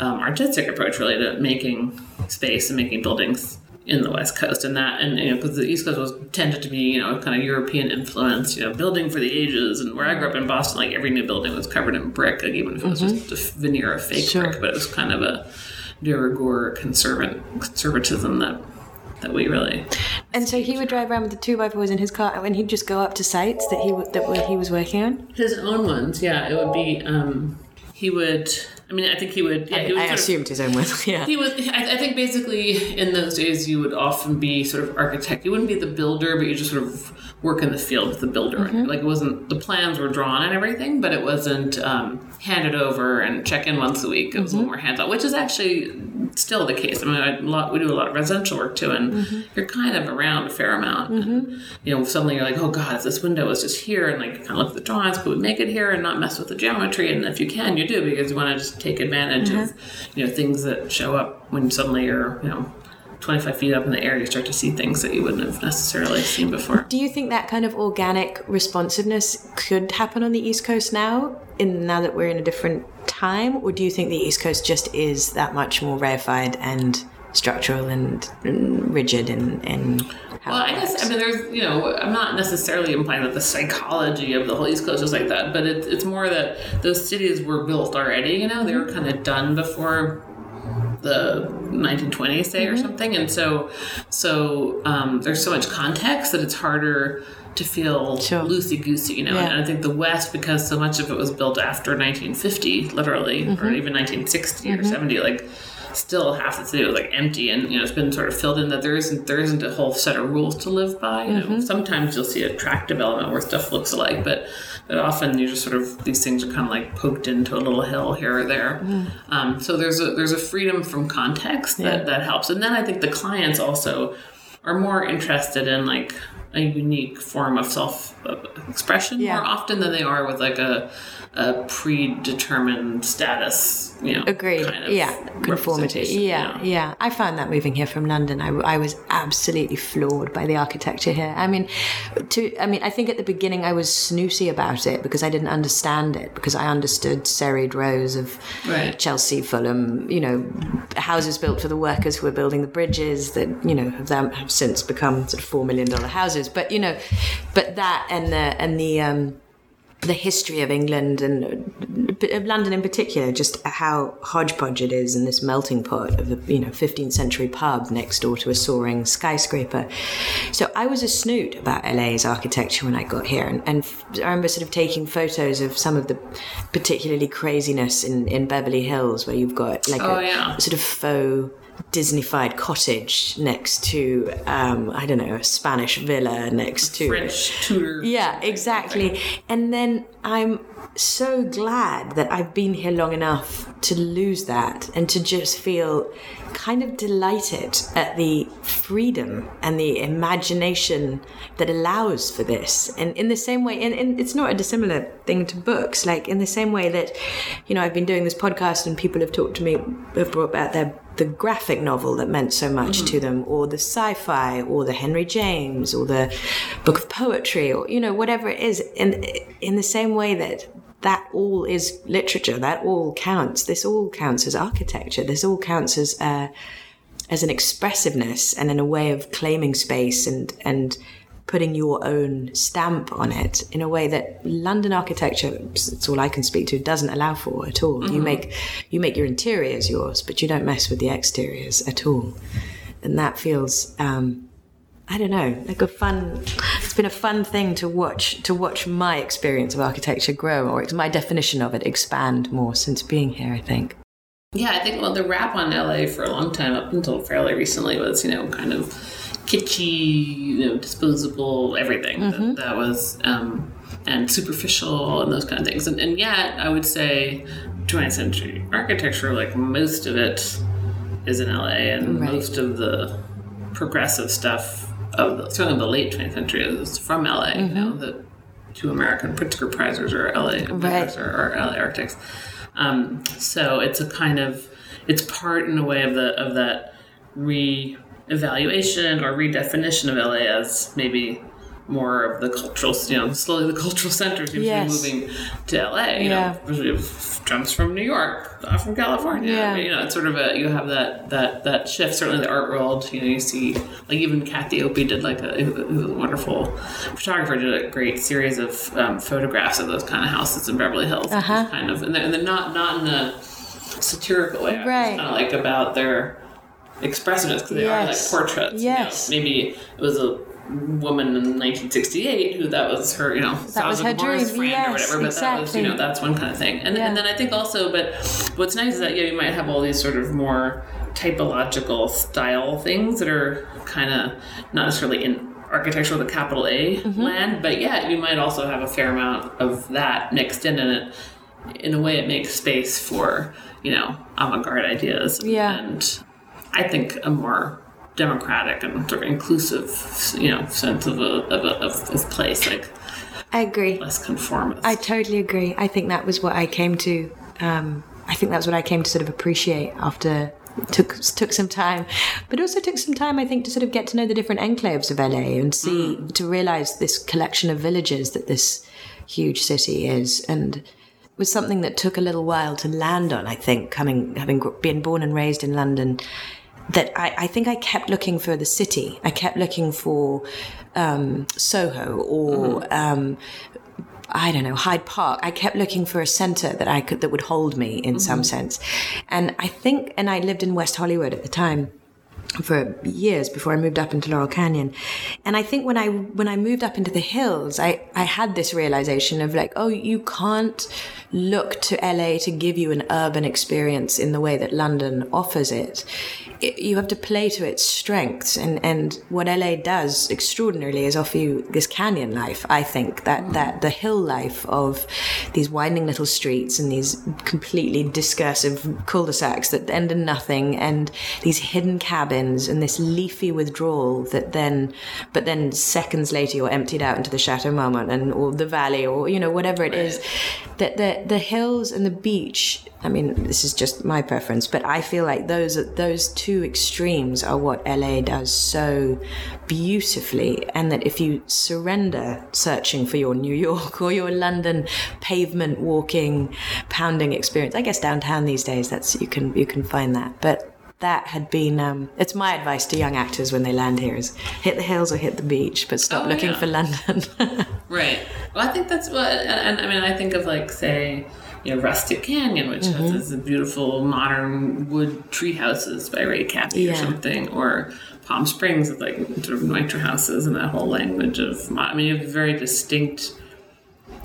um, artistic approach, really, to making space and making buildings in the West Coast, and that, and you know, because the East Coast was tended to be, you know, kind of European influence, you know, building for the ages. And where I grew up in Boston, like every new building was covered in brick, like even if it was just a veneer of fake Sure. brick, but it was kind of a de rigueur conservant conservatism that that we really And so he would drive around with the two by fours in his car, and he'd just go up to sites that he w- that he was working on. His own ones, yeah. It would be um, he would I mean, I think he would. Yeah, I, he would I sort of- assumed his own words. *laughs* Yeah. He was. I, I think basically in those days you would often be sort of architect. You wouldn't be the builder, but you just sort of work in the field with the builder. Mm-hmm. Like it wasn't the plans were drawn and everything, but it wasn't um, handed over and check in once a week. It was Mm-hmm. little more hands on, which is actually still the case. I mean, I, a lot, we do a lot of residential work too, and Mm-hmm. you're kind of around a fair amount. And, you know, suddenly you're like, oh god, if this window was just here, and like you kind of look at the drawings, but would make it here and not mess with the geometry. And if you can, you do because you want to just take advantage of Mm-hmm. you know things that show up when suddenly you're you know 25 feet up in the air you start to see things that you wouldn't have necessarily seen before Do you think that kind of organic responsiveness could happen on the East Coast now, in now that we're in a different time, or do you think the East Coast just is that much more reified and structural and, and rigid and, how well i guess i mean there's you know i'm not necessarily implying that the psychology of the whole east coast is like that but it, it's more that those cities were built already you know they were kind of done before the 1920s say or something and so so um, there's so much context that it's harder to feel Sure. loosey goosey, you know. Yeah. And I think the West, because so much of it was built after 1950, literally, or even 1960 or 70, like still half the city was like empty, and you know it's been sort of filled in that there isn't there isn't a whole set of rules to live by. You know, sometimes you'll see a track development where stuff looks alike, but but often you just sort of these things are kind of like poked into a little hill here or there. Um, so there's a there's a freedom from context that that helps, and then I think the clients also are more interested in like a unique form of self expression Yeah. more often than they are with like a, a predetermined status, you know. Agreed. kind of yeah. Conformity. representation, Yeah, yeah. I found that moving here from London, I, I was absolutely floored by the architecture here. I mean, to I mean, I think at the beginning I was snooty about it because I didn't understand it because I understood serried rows of Right. Chelsea, Fulham, you know, houses built for the workers who were building the bridges that you know have, them, have since become sort of four million dollar houses. But you know, but that and the and the um, the history of England and uh, of London in particular, just how hodgepodge it is and this melting pot of a you know 15th century pub next door to a soaring skyscraper. So I was a snoot about LA's architecture when I got here, and, and I remember sort of taking photos of some of the particularly craziness in, in Beverly Hills, where you've got like Oh, a yeah. sort of faux Disneyfied cottage next to um, I don't know a Spanish villa next to French Tudor. yeah, exactly. And then I'm so glad that I've been here long enough to lose that and to just feel kind of delighted at the freedom and the imagination that allows for this. And in the same way, and, and it's not a dissimilar thing to books, like in the same way that, you know, I've been doing this podcast and people have talked to me, have brought about their the graphic novel that meant so much to them, or the sci-fi, or the Henry James, or the book of poetry, or you know whatever it is. And in the same way that that all is literature, that all counts. This all counts as architecture. This all counts as uh, as an expressiveness and in a way of claiming space and and putting your own stamp on it in a way that London architecture, it's all I can speak to, doesn't allow for at all. You make you make your interiors yours, but you don't mess with the exteriors at all, and that feels. Um, I don't know, like a fun. It's been a fun thing to watch to watch my experience of architecture grow, or my definition of it expand more since being here. I think. Yeah, I think well, the rap on LA for a long time, up until fairly recently, was you know kind of kitschy, you know, disposable, everything that, that was, um, and superficial and those kind of things. And, and yet, I would say, 20th century architecture, like most of it, is in LA, and Right. most of the progressive stuff of the, certainly the late 20th century is from LA. You know, the two American Pritzker prizes are LA, Right. are LA architects. Um, so it's a kind of it's part in a way of the of that re-evaluation or redefinition of LA as maybe more of the cultural, you know, slowly the cultural center seems Yes. to be moving to LA. You Yeah. know, jumps from New York, not from California. Yeah. You know, it's sort of a you have that that that shift. Certainly, the art world. You know, you see like even Kathy Opie did like a, a wonderful photographer did a great series of um, photographs of those kind of houses in Beverly Hills. Uh-huh. Kind of, and they're, and they're not not in a satirical way. Right. Kind of like about their expressiveness because they Yes. are like portraits. you know. Yes. Maybe it was a woman in 1968 who that was her, you know, that was her dream, friend yes, or whatever. But exactly. that was, you know, that's one kind of thing. And, Yeah. and then I think also, but what's nice is that yeah, you might have all these sort of more typological style things that are kind of not necessarily in architecture with a capital A Mm-hmm. land, but yeah, you might also have a fair amount of that mixed in, and it in a way it makes space for you know avant-garde ideas. Yeah. and I think a more democratic and sort of inclusive, you know, sense of a of a of place, like I agree. less conformist. I totally agree. I think that was what I came to. Um, I think that's what I came to sort of appreciate after took took some time, but also took some time. I think to sort of get to know the different enclaves of LA and see to realize this collection of villages that this huge city is, and was something that took a little while to land on. I think coming having been born and raised in London. That I, I think I kept looking for the city. I kept looking for um, Soho or um, I don't know, Hyde Park. I kept looking for a center that I could that would hold me in some sense. And I think and I lived in West Hollywood at the time for years before I moved up into Laurel Canyon. And I think when I when I moved up into the hills, I, I had this realization of like, oh, you can't look to LA to give you an urban experience in the way that London offers it. It you have to play to its strengths and, and what LA does extraordinarily is offer you this canyon life, I think. That hmm. that the hill life of these winding little streets and these completely discursive cul-de-sacs that end in nothing and these hidden cabins and this leafy withdrawal that then but then seconds later you're emptied out into the Chateau Marmont and or the valley or you know whatever it is that the the hills and the beach I mean this is just my preference but I feel like those those two extremes are what LA does so beautifully and that if you surrender searching for your New York *laughs* or your London pavement walking pounding experience I guess downtown these days that's you can you can find that but that had been um, it's my advice to young actors when they land here is hit the hills or hit the beach but stop Oh, looking yeah. for london *laughs* Right. Well, I think that's what, and, and I mean, I think of like, say, you know, Rustic Canyon, which Mm-hmm. has this beautiful modern wood tree houses by Ray Kappe Yeah. or something, or Palm Springs with like sort of Neutra houses and that whole language of, I mean, you have very distinct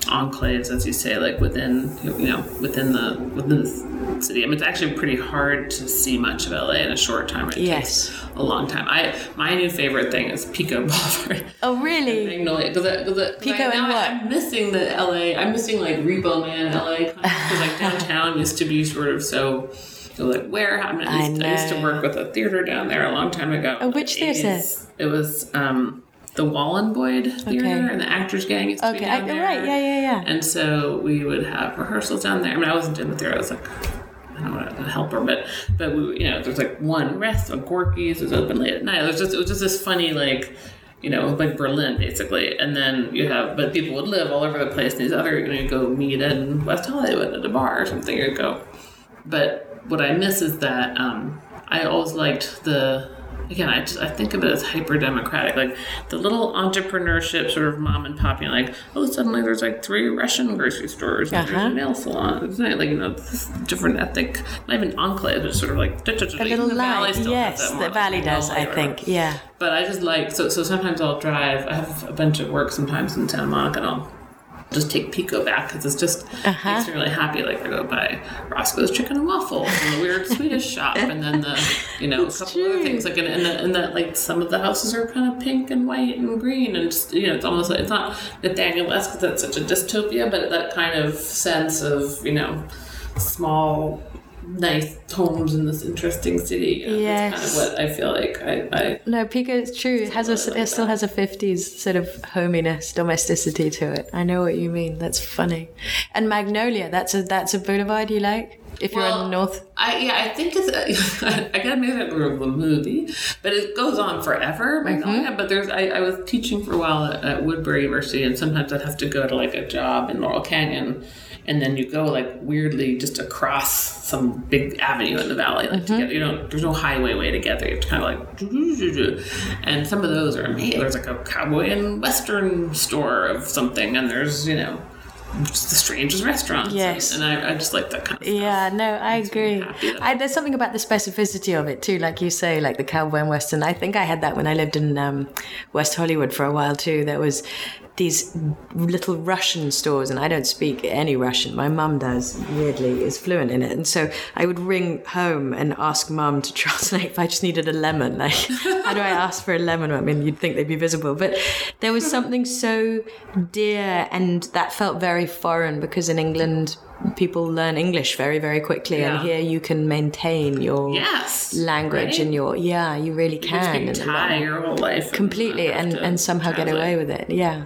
enclaves, as you say, like within, you know, within the within the city. I mean, it's actually pretty hard to see much of LA in a short time. It Yes. a long time. I my new favorite thing is Pico Boulevard. *laughs* oh really Magnolia. Cause, I- cause I- Pico and what? I'm missing the LA. I'm missing like Repo Man LA. *laughs* Because like downtown used to be sort of so. so, like where I, mean, I, used, I, used to work with a theater down there a long time ago. Oh, which like theater? It was um, the Wallenboyd Theater Okay. and the Actors Gang used to okay I, right yeah yeah yeah And so we would have rehearsals down there. I mean, I wasn't in the theater. I was like, I don't know, a helper, but but we, you know, there's like one restaurant, Gorky's it was open late at night. It was just it was just this funny like. You know, like Berlin, basically, and then you have, but people would live all over the place. And these other, you know, you go meet in West Hollywood at a bar or something. You go, but what I miss is that um, I always liked the again I just I think of it as hyper democratic like the little entrepreneurship sort of mom and pop you know like oh suddenly there's like three Russian grocery stores and there's Uh-huh. a nail salon like you know this different ethnic not even enclave but sort of like a little the valley yes the valley does i think yeah But I just like so so sometimes I'll drive. I have a bunch of work sometimes in Santa Monica, and I'll just take Pico back because it's just Uh-huh. makes me really happy. Like I go by Roscoe's Chicken and Waffles and the weird Swedish *laughs* shop, and then the you know a couple other things like and, and, the, and that like some of the houses are kind of pink and white and green and just you know it's almost like it's not Nathaniel-esque because that's such a dystopia, but that kind of sense of you know small. Nice homes in this interesting city. Know, That's kind Yes. of what I feel like I, I no pico It's true it has a it still has a 50s sort of hominess domesticity to it i know what you mean that's funny and magnolia that's a that's a boulevard you like if you're in the north I yeah, I think it's. *laughs* I gotta make that of the movie, but it goes on forever. Magnolia. Mm-hmm. But there's. I, I was teaching for a while at, at Woodbury University, and sometimes I'd have to go to like a job in Laurel Canyon, and then you go like weirdly just across some big avenue in the valley, like to get. You know, there's no highway way to get there. You have to kind of like. And some of those are amazing. There's like a cowboy and western store of something, and there's you know just the strangest restaurants. Yes. and I, I just like that kind of stuff. Yeah, no, I agree. I, there's something about the specificity of it too, like you say, like the cowboy and western. I think I had that when I lived in um, West Hollywood for a while too. There was these little Russian stores, and I don't speak any Russian. My mum does, weirdly, is fluent in it, and so I would ring home and ask mum to *laughs* translate if I just needed a lemon. Like, how do I *laughs* ask for a lemon? I mean, you'd think they'd be visible, but there was something so dear, and that felt very foreign because in England people learn English very, very quickly, and here you can maintain your Yes, language right? and your yeah, you really You can can speak and a lot Thai your whole life completely have and and somehow get away with it. Yeah.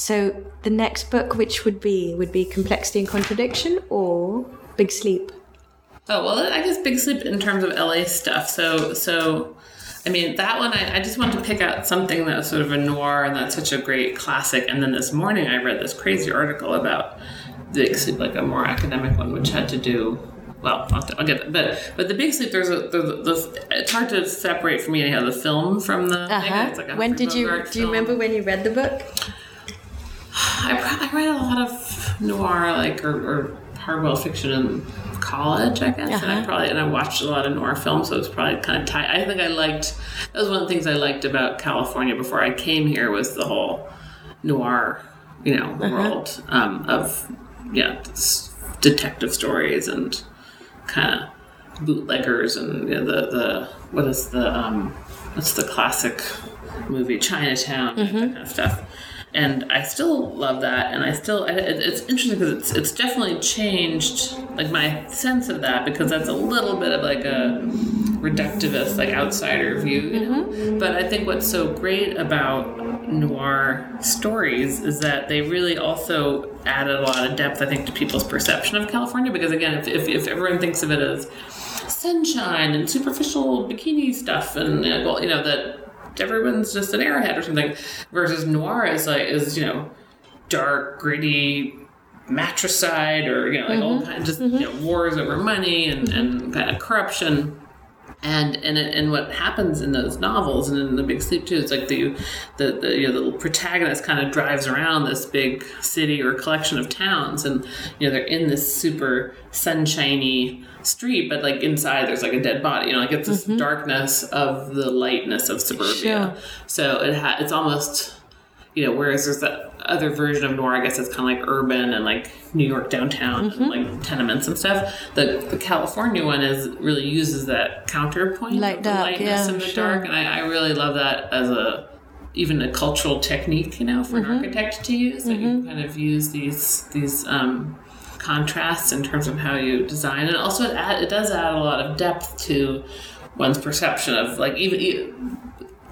So the next book, which would be would be Complexity and Contradiction or Big Sleep. Oh well, I guess Big Sleep in terms of LA stuff. So so, I mean that one. I, I just wanted to pick out something that was sort of a noir and that's such a great classic. And then this morning I read this crazy article about Big Sleep, like a more academic one, which had to do. Well, I'll, I'll get that. But but the Big Sleep, there's a there's a, the, it's hard to separate for me anyhow the film from the. Uh It's like. When did you do you remember when you read the book? I, I read a lot of noir, like or, or hardboiled fiction in college, I guess. And I Uh-huh. probably and I watched a lot of noir films, so it was probably kind of tight. I think I liked that was one of the things I liked about California before I came here was the whole noir, you know, Uh-huh. world um, of yeah detective stories and kind of bootleggers and you know, the the what is the um, what's the classic movie Chinatown that kind of stuff. And I still love that, and I still it, it's interesting because it's it's definitely changed like my sense of that because that's a little bit of like a reductivist like outsider view, you know. Mm-hmm. But I think what's so great about noir stories is that they really also added a lot of depth, I think, to people's perception of California. Because again, if, if, if everyone thinks of it as sunshine and superficial bikini stuff, and you know, well, you know that everyone's just an airhead or something, versus noir is like is you know dark, gritty matricide or you know like all mm-hmm. kinds of mm-hmm. you know wars over money and, and kind of corruption and and it, and what happens in those novels and in the Big Sleep too, it's like the the, the you know the protagonist kind of drives around this big city or collection of towns, and you know they're in this super sunshiny street, but like inside there's like a dead body. You know, like it's this mm-hmm. darkness of the lightness of suburbia. Sure. So it ha- it's almost you know, whereas there's that other version of noir, I guess it's kind of like urban and like New York downtown and like tenements and stuff. The the California one is really uses that counterpoint, Light of the lightness yeah, and the sure. dark, and I, I really love that as a even a cultural technique, you know, for Mm-hmm. an architect to use. That you kind of use these these um, contrasts in terms of how you design, and also it add, it does add a lot of depth to one's perception of like even.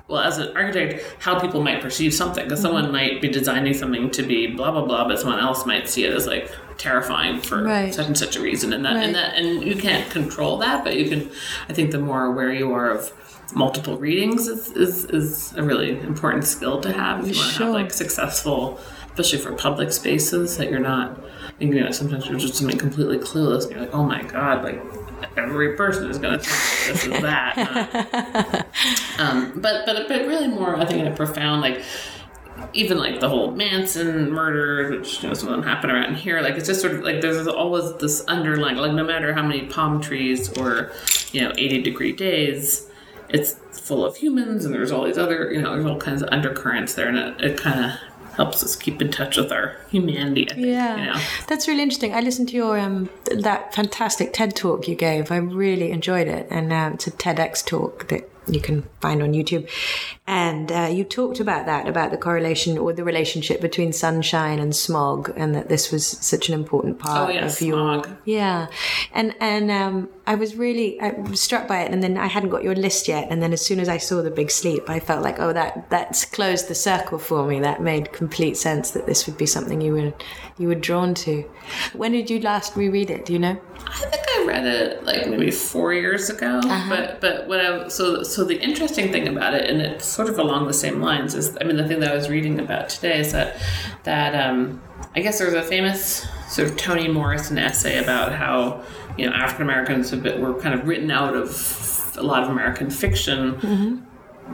Well, as an architect, how people might perceive something. Because Mm-hmm. someone might be designing something to be blah blah blah, but someone else might see it as like terrifying for Right. such and such a reason. And that Right. and that and you can't control that, but you can. I think the more aware you are of multiple readings is is, is a really important skill to have if you want to Sure. have like successful, especially for public spaces that you're not. You know, sometimes you're just something completely clueless, and you're like, oh my god, like every person is going to think this is that. *laughs* um, but but but really more I think in a profound like even like the whole Manson murder, which you know some of them happen around here. Like it's just sort of like there's always this underlying like no matter how many palm trees or you know 80 degree days, it's full of humans and there's all these other you know there's all kinds of undercurrents there and it, it kind of helps us keep in touch with our humanity. I think, Yeah, you know. that's really interesting. I listened to your um th- that fantastic TED talk you gave. I really enjoyed it, and um, it's a TEDx talk that you can find on YouTube. And uh, you talked about that, about the correlation or the relationship between sunshine and smog, and that this was such an important part Oh, yeah, of your smog. yeah. And and um, I was really I was struck by it, and then I hadn't got your list yet. And then as soon as I saw the Big Sleep, I felt like, oh, that that's closed the circle for me. That made complete sense that this would be something you were you were drawn to. When did you last reread it? Do you know? I think I read it like maybe four years ago. But but when I so so the interesting thing about it, and it's sort of along the same lines, is I mean the thing that I was reading about today is that that um, I guess there's a famous sort of Toni Morrison essay about how you know African Americans have been, were kind of written out of a lot of American fiction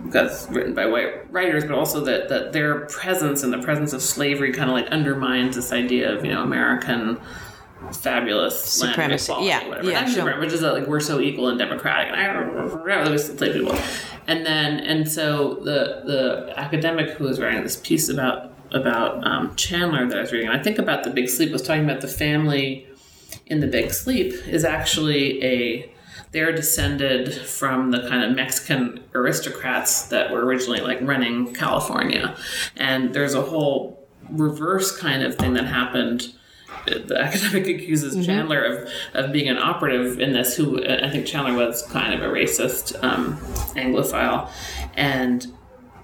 because written by white writers, but also that, that their presence and the presence of slavery kind of like undermines this idea of you know American fabulous Supremacy. land Yeah, whatever. yeah, sure. which is that like we're so equal and democratic, and I was slave people. And then and so the the academic who was writing this piece about about um, Chandler that I was reading, and I think about the Big Sleep was talking about the family in the Big Sleep is actually a they're descended from the kind of Mexican aristocrats that were originally like running California. And there's a whole reverse kind of thing that happened. The academic *laughs* accuses Chandler of, of being an operative in this, who I think Chandler was kind of a racist um, Anglophile. And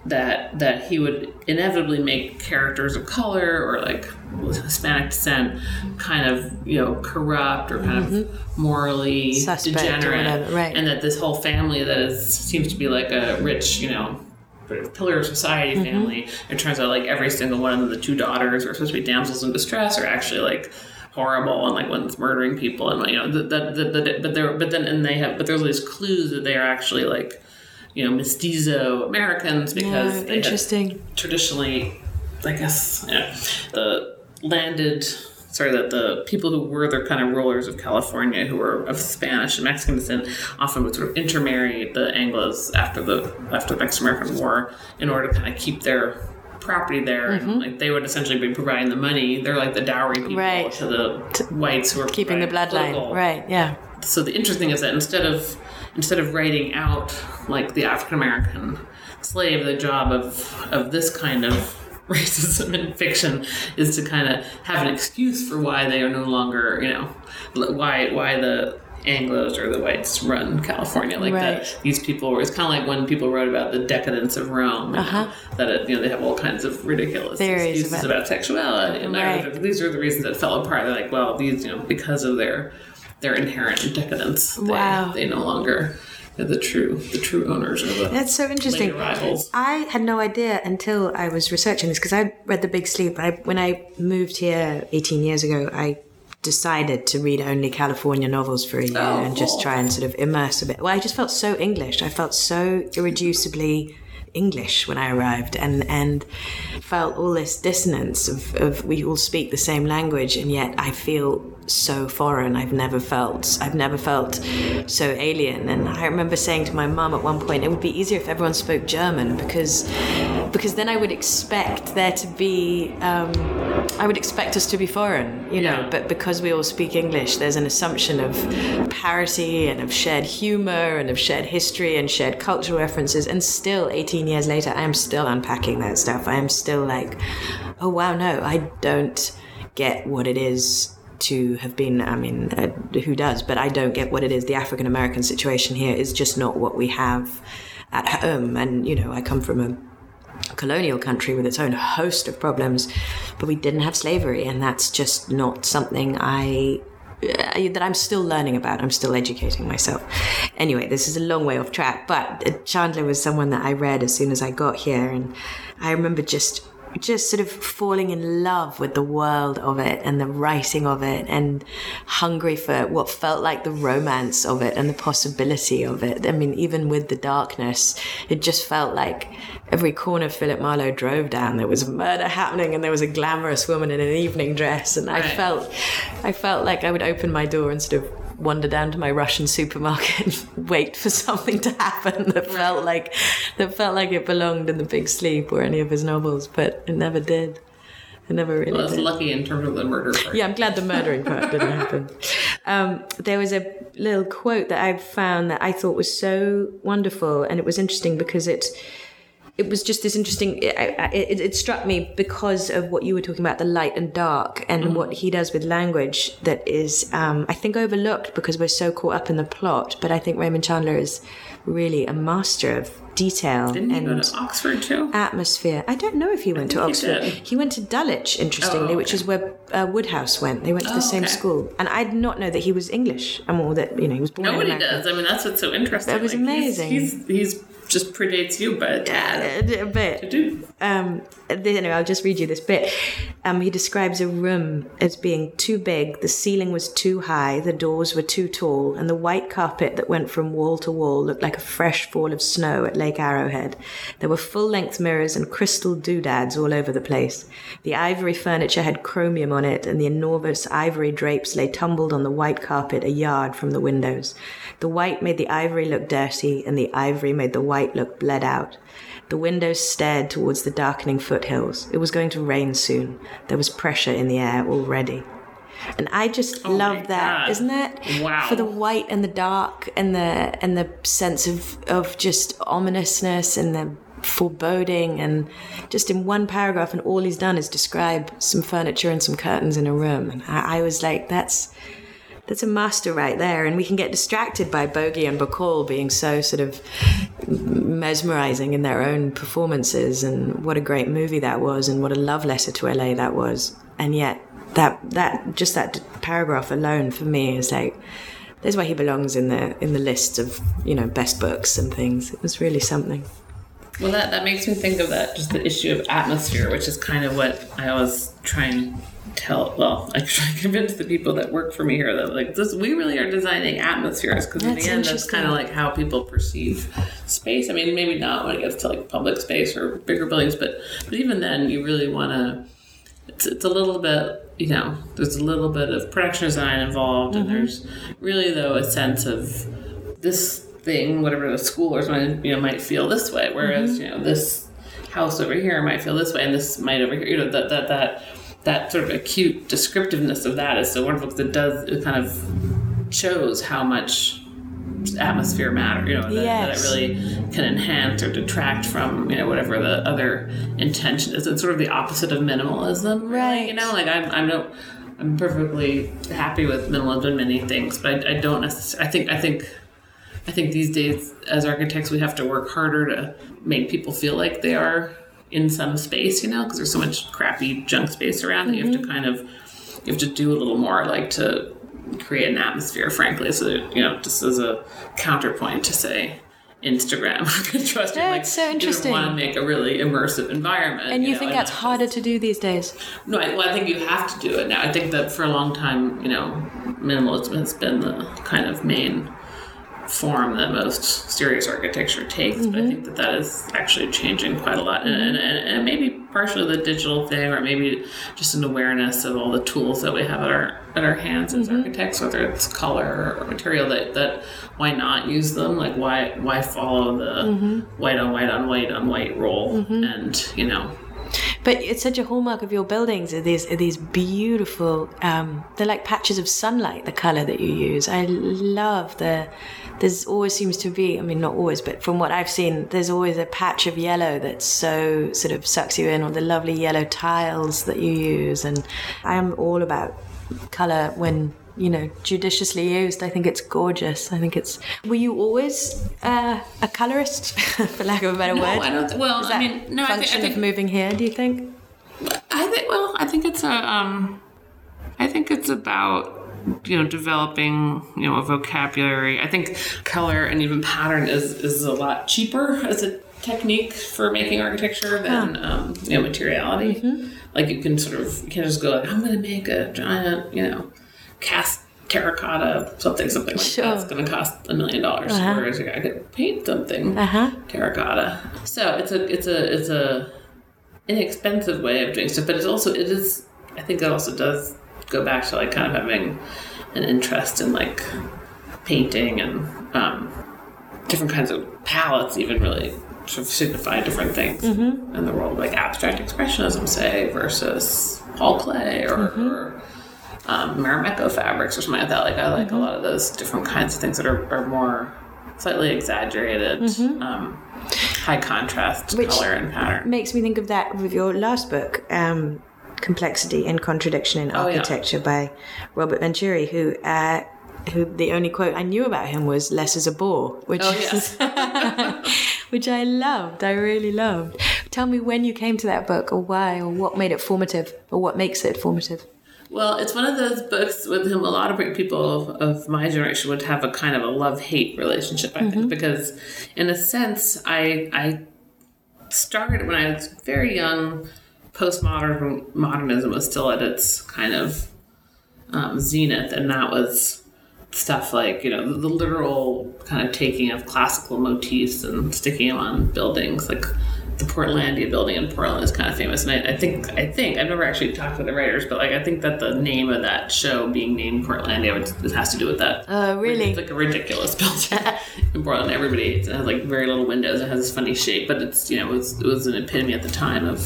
that that he would inevitably make characters of color or like Hispanic descent kind of you know corrupt or kind of morally Mm-hmm. Suspect degenerate, right. and that this whole family that is seems to be like a rich you know pillar of society Mm-hmm. family. It turns out like every single one of the two daughters are supposed to be damsels in distress are actually like horrible and like one's murdering people and like, you know the, the, the, the, but they're but then and they have but there's all these clues that they are actually like you know mestizo Americans because Oh, they interesting. traditionally, I guess, yeah, the landed, sorry, that the people who were the kind of rulers of California, who were of Spanish and Mexican descent, often would sort of intermarry the Anglos after the after the Mexican American War in order to kind of keep their property there. Mm-hmm. And, like they would essentially be providing the money. They're like the dowry people Right. to the whites who are Keeping the bloodline. Right, yeah. so the interesting is that instead of instead of writing out like the African American slave, the job of of this kind of *laughs* racism in fiction is to kind of have an excuse for why they are no longer, you know, why why the Anglos or the whites run California like Right. that. These people were. It's kind of like when people wrote about the decadence of Rome. Uh-huh. that it, you know they have all kinds of ridiculous Theories excuses about- about, sexuality and Right. everything. These are the reasons that fell apart. They're like, well, these you know because of their their inherent decadence. They, Wow. They no longer are the true the true owners of it. That's so interesting. I had no idea until I was researching this because I read The Big Sleep. I, when I moved here 18 years ago, I decided to read only California novels for a year Oh, and just try and sort of immerse a bit. Well, I just felt so English. I felt so irreducibly English when I arrived and, and felt all this dissonance of, of we all speak the same language and yet I feel so foreign. I've never felt I've never felt so alien. And I remember saying to my mum at one point, it would be easier if everyone spoke German because because then I would expect there to be um, I would expect us to be foreign, you know. Yeah. But because we all speak English, there's an assumption of parity and of shared humor and of shared history and shared cultural references. And still, 18 years later, I am still unpacking that stuff. I am still like, oh wow, no, I don't get what it is to have been. I mean, uh, who does? But I don't get what it is. The African American situation here is just not what we have at home. And you know, I come from a colonial country with its own host of problems, but we didn't have slavery, and that's just not something I. uh, That I'm still learning about. I'm still educating myself. Anyway, this is a long way off track, but Chandler was someone that I read as soon as I got here, and I remember just just sort of falling in love with the world of it and the writing of it and hungry for what felt like the romance of it and the possibility of it. I mean, even with the darkness, it just felt like every corner Philip Marlowe drove down, there was murder happening and there was a glamorous woman in an evening dress. And I Right. felt, I felt like I would open my door and sort of wander down to my Russian supermarket and *laughs* wait for something to happen that felt like that felt like it belonged in the Big Sleep or any of his novels, but it never did. It never really Well, it's did. lucky in terms of the murder part. Yeah, I'm glad the murdering part didn't *laughs* happen. Um, there was a little quote that I found that I thought was so wonderful, and it was interesting because it it was just this interesting. It, it, it struck me because of what you were talking about, the light and dark, and what he does with language that is, um, I think, overlooked because we're so caught up in the plot. But I think Raymond Chandler is really a master of detail Didn't and to Oxford too? atmosphere. I don't know if he went to think he Oxford. He went to Dulwich, interestingly, Oh, which is where uh, Wodehouse went. They went to the Oh, same okay. school, and I did not know that he was English, and or that you know he was born in Nobody does. I mean, that's what's so interesting. That was Like, he's- amazing. He's, he's, just predates you, but Uh, a bit. dude. Um, anyway, I'll just read you this bit. Um, he describes a room as being too big, the ceiling was too high, the doors were too tall, and the white carpet that went from wall to wall looked like a fresh fall of snow at Lake Arrowhead. There were full length mirrors and crystal doodads all over the place. The ivory furniture had chromium on it, and the enormous ivory drapes lay tumbled on the white carpet a yard from the windows. The white made the ivory look dirty, and the ivory made the white look bled out. The windows stared towards the darkening foothills. It was going to rain soon. There was pressure in the air already. And I just Oh love that, isn't it? Wow. For the white and the dark and the and the sense of of just ominousness and the foreboding and just in one paragraph and all he's done is describe some furniture and some curtains in a room. And I, I was like, that's that's a master right there. And we can get distracted by Bogey and Bacall being so sort of mesmerizing in their own performances and what a great movie that was and what a love letter to LA that was. And yet that that just that paragraph alone for me is like that's why he belongs in the in the lists of, you know, best books and things. It was really something. Well, that, that makes me think of that, just the issue of atmosphere, which is kind of what I always try and tell. Well, *laughs* I try and convince the people that work for me here that, like, this, we really are designing atmospheres because in the end, that's kind of like how people perceive space. I mean, maybe not when it gets to like public space or bigger buildings, but, but even then, you really want to. It's, it's a little bit, you know, there's a little bit of production design involved, and mm-hmm. there's really, though, a sense of this thing, whatever the school or something, you know, might feel this way, whereas mm-hmm. you know this house over here might feel this way, and this might over here, you know, that that that that sort of acute descriptiveness of that is so wonderful because it does it kind of shows how much atmosphere matter, you know, that, Yes. that it really can enhance or detract from you know whatever the other intention is. It's sort of the opposite of minimalism, Right. You know, like I'm I'm no. I'm perfectly happy with minimalism in many things, but I, I don't necessarily. I think I think I think these days, as architects, we have to work harder to make people feel like they are in some space, you know, because there's so much crappy junk space around that you have to mm-hmm. kind of you have to do a little more, like to create an atmosphere, frankly. So that, you know, just as a counterpoint to say Instagram *laughs* Pinterest, you're That's so interesting. You want to make a really immersive environment, And you know, think that's not harder to do these days? no, I, well, I think you have to do it now. I think that for a long time, you know, minimalism has been the kind of main form that most serious architecture takes. But I mm-hmm. think that that is actually changing quite a lot, and, and, and, maybe partially the digital thing, or maybe just an awareness of all the tools that we have at our at our hands as mm-hmm. architects, whether it's color or material. That that why not use them? Like why why follow the mm-hmm. white on white on white on white rule? And you know, But it's such a hallmark of your buildings are these are these beautiful. Um, they're like patches of sunlight. The color that you use, I love the. There's always seems to be. I mean, not always, but from what I've seen, there's always a patch of yellow that so sort of sucks you in, or the lovely yellow tiles that you use. And I am all about color when you know judiciously used. I think it's gorgeous. I think it's. Were you always uh, a colorist, *laughs* for lack of a better no, word? I don't. Well, I mean, no, I think, function I think of moving here? Do you think? I think well, I think it's a um I think it's about you know developing you know a vocabulary. I think color and even pattern is is a lot cheaper as a technique for making architecture than um, you know materiality. Like you can sort of you can just go like I'm going to make a giant you know cast terracotta something something like Sure. that. It's going to cost a million dollars. Whereas I could paint something Uh huh. terracotta. So it's a it's a it's a inexpensive way of doing stuff, but it's also it is I think it also does go back to like kind of having an interest in like painting and um, different kinds of palettes even really sort of signify different things in the world like abstract expressionism say versus Paul Klee or, or um, Marimekko fabrics or something like that like I like a lot of those different kinds of things that are, are more slightly exaggerated um, high contrast Which- color and pattern Makes me think of that with your last book, um, Complexity and Contradiction in Oh, yeah. Architecture by Robert Venturi, who. Uh, who the only quote I knew about him was "less is a bore," which Oh, is, *laughs* which I loved. I really loved. Tell me when you came to that book, or why, or what made it formative, or what makes it formative. Well, it's one of those books with whom a lot of people of, of my generation would have a kind of a love hate relationship. I think because, in a sense, I I started when I was very young, postmodern modernism was still at its kind of um, zenith, and that was stuff like you know the, the literal kind of taking of classical motifs and sticking them on buildings, like the Portlandia building in Portland is kind of famous, and I, I, think I think I've never actually talked to the writers, but like I think that the name of that show being named Portlandia it has to do with that. Oh, really? It's like a ridiculous *laughs* building in Portland. Everybody it has like very little windows. It has this funny shape, but it's you know it was, it was an epitome at the time of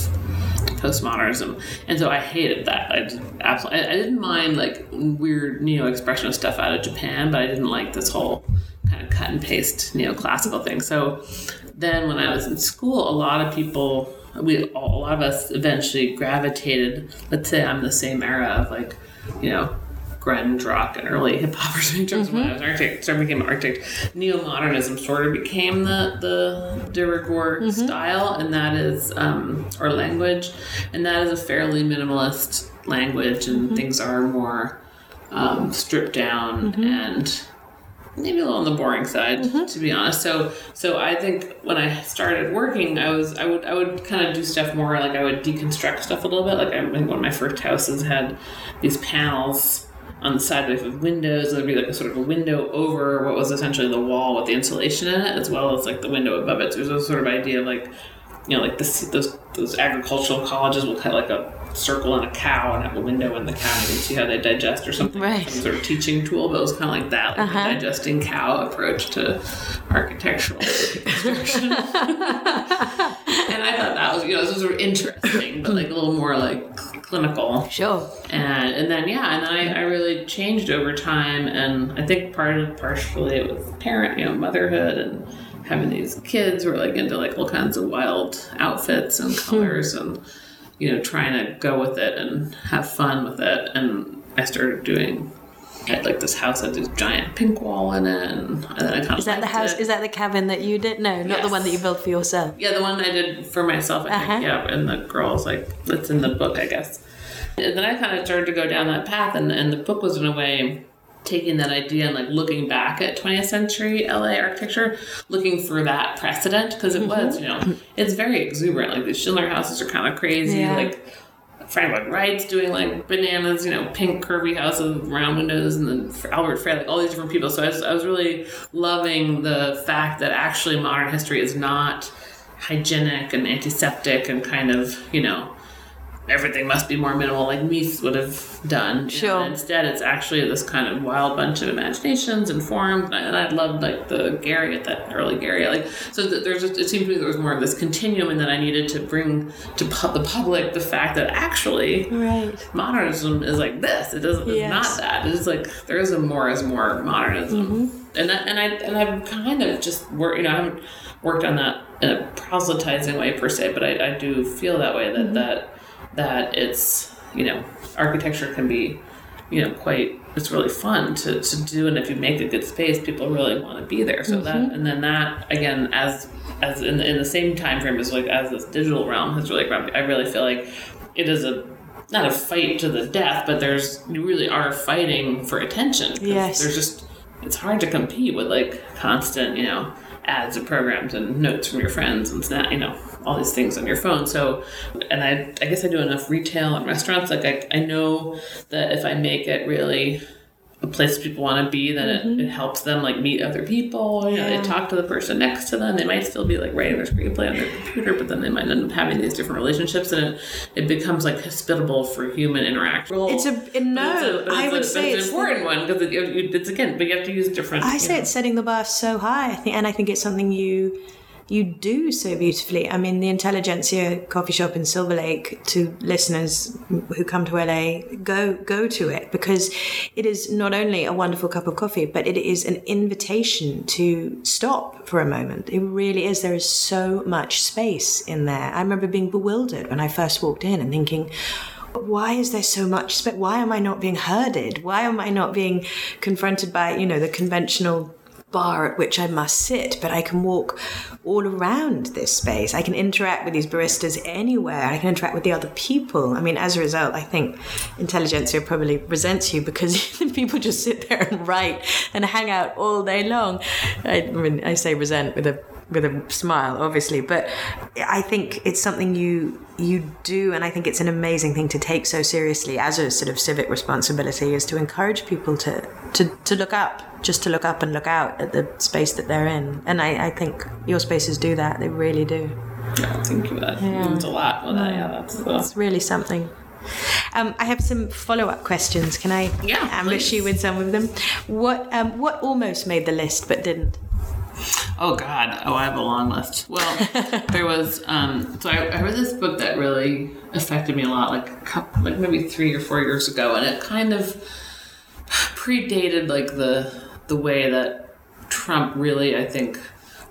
postmodernism, and so I hated that. I just absolutely I, I didn't mind like weird neo expressionist stuff out of Japan, but I didn't like this whole kind of cut and paste neoclassical thing. So then when I was in school, a lot of people, we a lot of us eventually gravitated. Let's say I'm the same era of like, you know, grunge rock and early hip hop in terms mm-hmm. when I was an architect, started became architect. Neo modernism sort of became the the de rigueur mm-hmm. style, and that is um, or language, and that is a fairly minimalist language, and mm-hmm. things are more um, stripped down mm-hmm. and maybe a little on the boring side mm-hmm. to be honest. So so i think when i started working i was i would i would kind of do stuff more like i would deconstruct stuff a little bit. Like i think one of my first houses had these panels on the side of windows there'd be like a sort of a window over what was essentially the wall with the insulation in it as well as like the window above it. So there's a sort of idea of like you know like this those those agricultural colleges will have like a circle and a cow and have a window in the cow and see how they digest or something. Right. Some sort of teaching tool, but it was kind of like that, like uh-huh. the digesting cow approach to architectural construction. *laughs* and I thought that was, you know, this was sort of interesting, but like a little more like clinical. Sure. And and then yeah, and then I, I really changed over time, and I think part of partially it was parent, you know, motherhood and having these kids who are like into like all kinds of wild outfits and colors and you know, trying to go with it and have fun with it. And I started doing. I had like this house had this giant pink wall in it, and, and then I kind of is that the house? It. Is that the cabin that you did? No, not yes. the one that you built for yourself. Yeah, the one I did for myself. I uh-huh. think. Yeah, and the girls like that's in the book, I guess. And then I kind of started to go down that path, and and the book was in a way taking that idea and like looking back at 20th century LA architecture, looking for that precedent because it mm-hmm. was, you know, it's very exuberant. Like the Schindler houses are kind of crazy. Yeah. Like Frank Lloyd Wright's doing like bananas, you know, pink curvy houses with round windows, and then Albert Frey, like all these different people. So I was, I was really loving the fact that actually modern history is not hygienic and antiseptic and kind of, you know, everything must be more minimal like Mies would have done. Sure. Know? Instead, it's actually this kind of wild bunch of imaginations and forms. And I, and I loved like the Gehry at that early Gehry. Like so, there's just, it seemed to me there was more of this continuum, and that I needed to bring to pu- the public the fact that actually right. modernism is like this. It doesn't. Yes. It's not that. It's like there is a more is more modernism. Mm-hmm. And that, and I and I've kind of just worked. You know, I haven't worked on that in a proselytizing way per se, but I, I do feel that way that mm-hmm. that that it's you know architecture can be you know quite it's really fun to, to do and if you make a good space people really want to be there. So mm-hmm. that and then that again as as in the, in the same time frame as like as this digital realm has really grown i really feel like it is a not a fight to the death but there's you really are fighting for attention yes. there's just it's hard to compete with like constant you know ads and programs and notes from your friends and snap you know all these things on your phone. So, and I, I guess I do enough retail and restaurants. Like I, I know that if I make it really a place people want to be, then mm-hmm. it, it helps them like meet other people. You know, they talk to the person next to them. They might still be like writing their screenplay on their computer, but then they might end up having these different relationships, and it, it becomes like hospitable for human interaction. It's a no. It's a, I would a, say it's an important the, one because it, it's again, but you have to use different. I say know. it's setting the bar so high. I think, and I think it's something you you do so beautifully. I mean, the Intelligentsia coffee shop in Silver Lake, to listeners who come to LA, go go to it because it is not only a wonderful cup of coffee, but it is an invitation to stop for a moment. It really is. There is so much space in there. I remember being bewildered when I first walked in and thinking, why is there so much space? Why am I not being herded? Why am I not being confronted by, you know, the conventional bar at which I must sit, but I can walk all around this space. I can interact with these baristas anywhere. I can interact with the other people. I mean, as a result, I think intelligentsia probably resents you because *laughs* people just sit there and write and hang out all day long. I, I mean, I say resent with a with a smile, obviously, but I think it's something you you do, and I think it's an amazing thing to take so seriously as a sort of civic responsibility is to encourage people to to, to look up, just to look up and look out at the space that they're in, and I, I think your spaces do that. They really do. Yeah, thank you. That means a lot. Well, that, yeah, that's. Uh, It's really something. Um, I have some follow-up questions. Can I Yeah, ambush please. you with some of them? What um, what almost made the list but didn't? Oh God! Oh, I have a long list. Well, *laughs* there was. Um, so I, I read this book that really affected me a lot, like a couple, like maybe three or four years ago, and it kind of predated like the the way that Trump really, I think,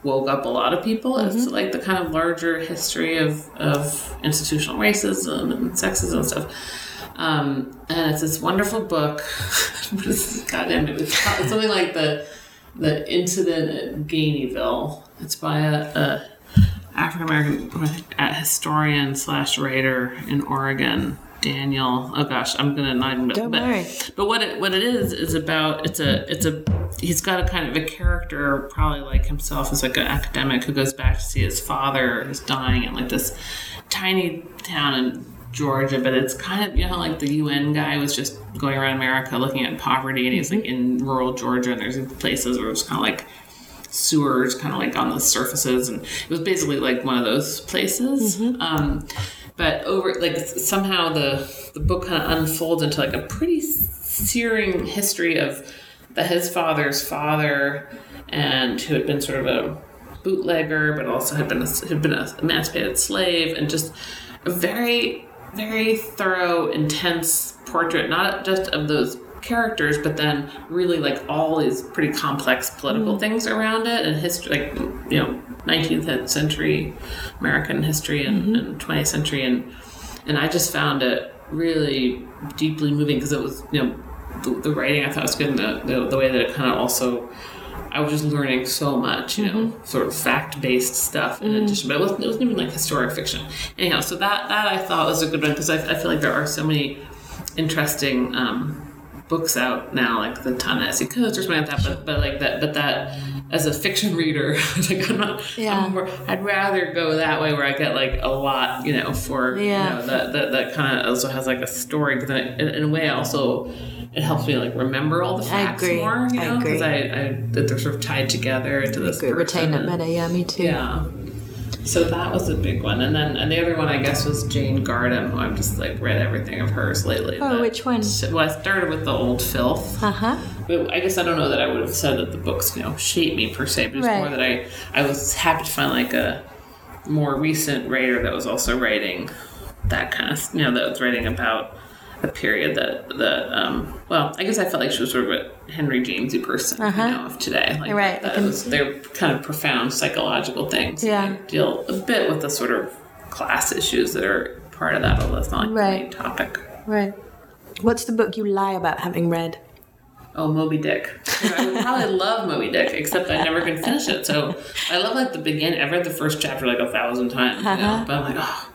woke up a lot of people as to like the kind of larger history of of institutional racism and sexism and stuff. Um, and it's this wonderful book. *laughs* what is this goddamn? It's called- something like the the incident at Gainesville. It's by a, a African American historian slash writer in Oregon, Daniel. Oh gosh, I'm gonna not even. Don't but, worry. But what it what it is is about it's a it's a he's got a kind of a character probably like himself as like an academic who goes back to see his father who's dying in like this tiny town in Georgia, but it's kind of you know like the UN guy was just going around America looking at poverty, and he's like in rural Georgia, and there's places where it's kind of like sewers, kind of like on the surfaces, and it was basically like one of those places. Um, but over like somehow the the book kind of unfolds into like a pretty searing history of the his father's father, and who had been sort of a bootlegger, but also had been a, had been an emancipated slave, and just a very very thorough, intense portrait, not just of those characters, but then really like all these pretty complex political mm-hmm. things around it and history, like you know, 19th century American history and, mm-hmm. and 20th century, and and I just found it really deeply moving because it was you know the, the writing I thought was good, and the, the, the way that it kind of also. I was just learning so much, you know, sort of fact-based stuff in addition, but it wasn't, it wasn't even like historic fiction. Anyhow, so that that I thought was a good one because I, I feel like there are so many interesting um, books out now, like the Ta-Nehisi Coates or something like that. But, but like that, but that as a fiction reader, *laughs* like I'm not. Yeah. More, I'd rather go that way where I get like a lot, you know, for Yeah. you know that that, that kind of also has like a story. Because in, in a way, also it helps me like remember all the I facts agree. more. You I know, because agree. I, I that they're sort of tied together into this. Great retain person it and- better. Yeah, me too. yeah. So that was a big one, and then and the other one I guess was Jane Gardam, who I've just like read everything of hers lately. Oh, which one? Well, I started with the Old Filth, Uh huh. but I guess I don't know that I would have said that the books you know shaped me per se, but it's Right. more that I I was happy to find like a more recent writer that was also writing that kind of you know that was writing about a period that that um well I guess I felt like she was sort of a Henry Jamesy person you know of today like Uh-huh. Right, that can- was, they're kind of profound psychological things Yeah. Deal a bit with the sort of class issues that are part of that although that's not like Right. the main topic Right. What's the book you lie about having read? Oh, Moby Dick. I would probably *laughs* love Moby Dick, except I never can finish it. So I love like the beginning. I've read the first chapter like a thousand times, you know? but I'm like, oh,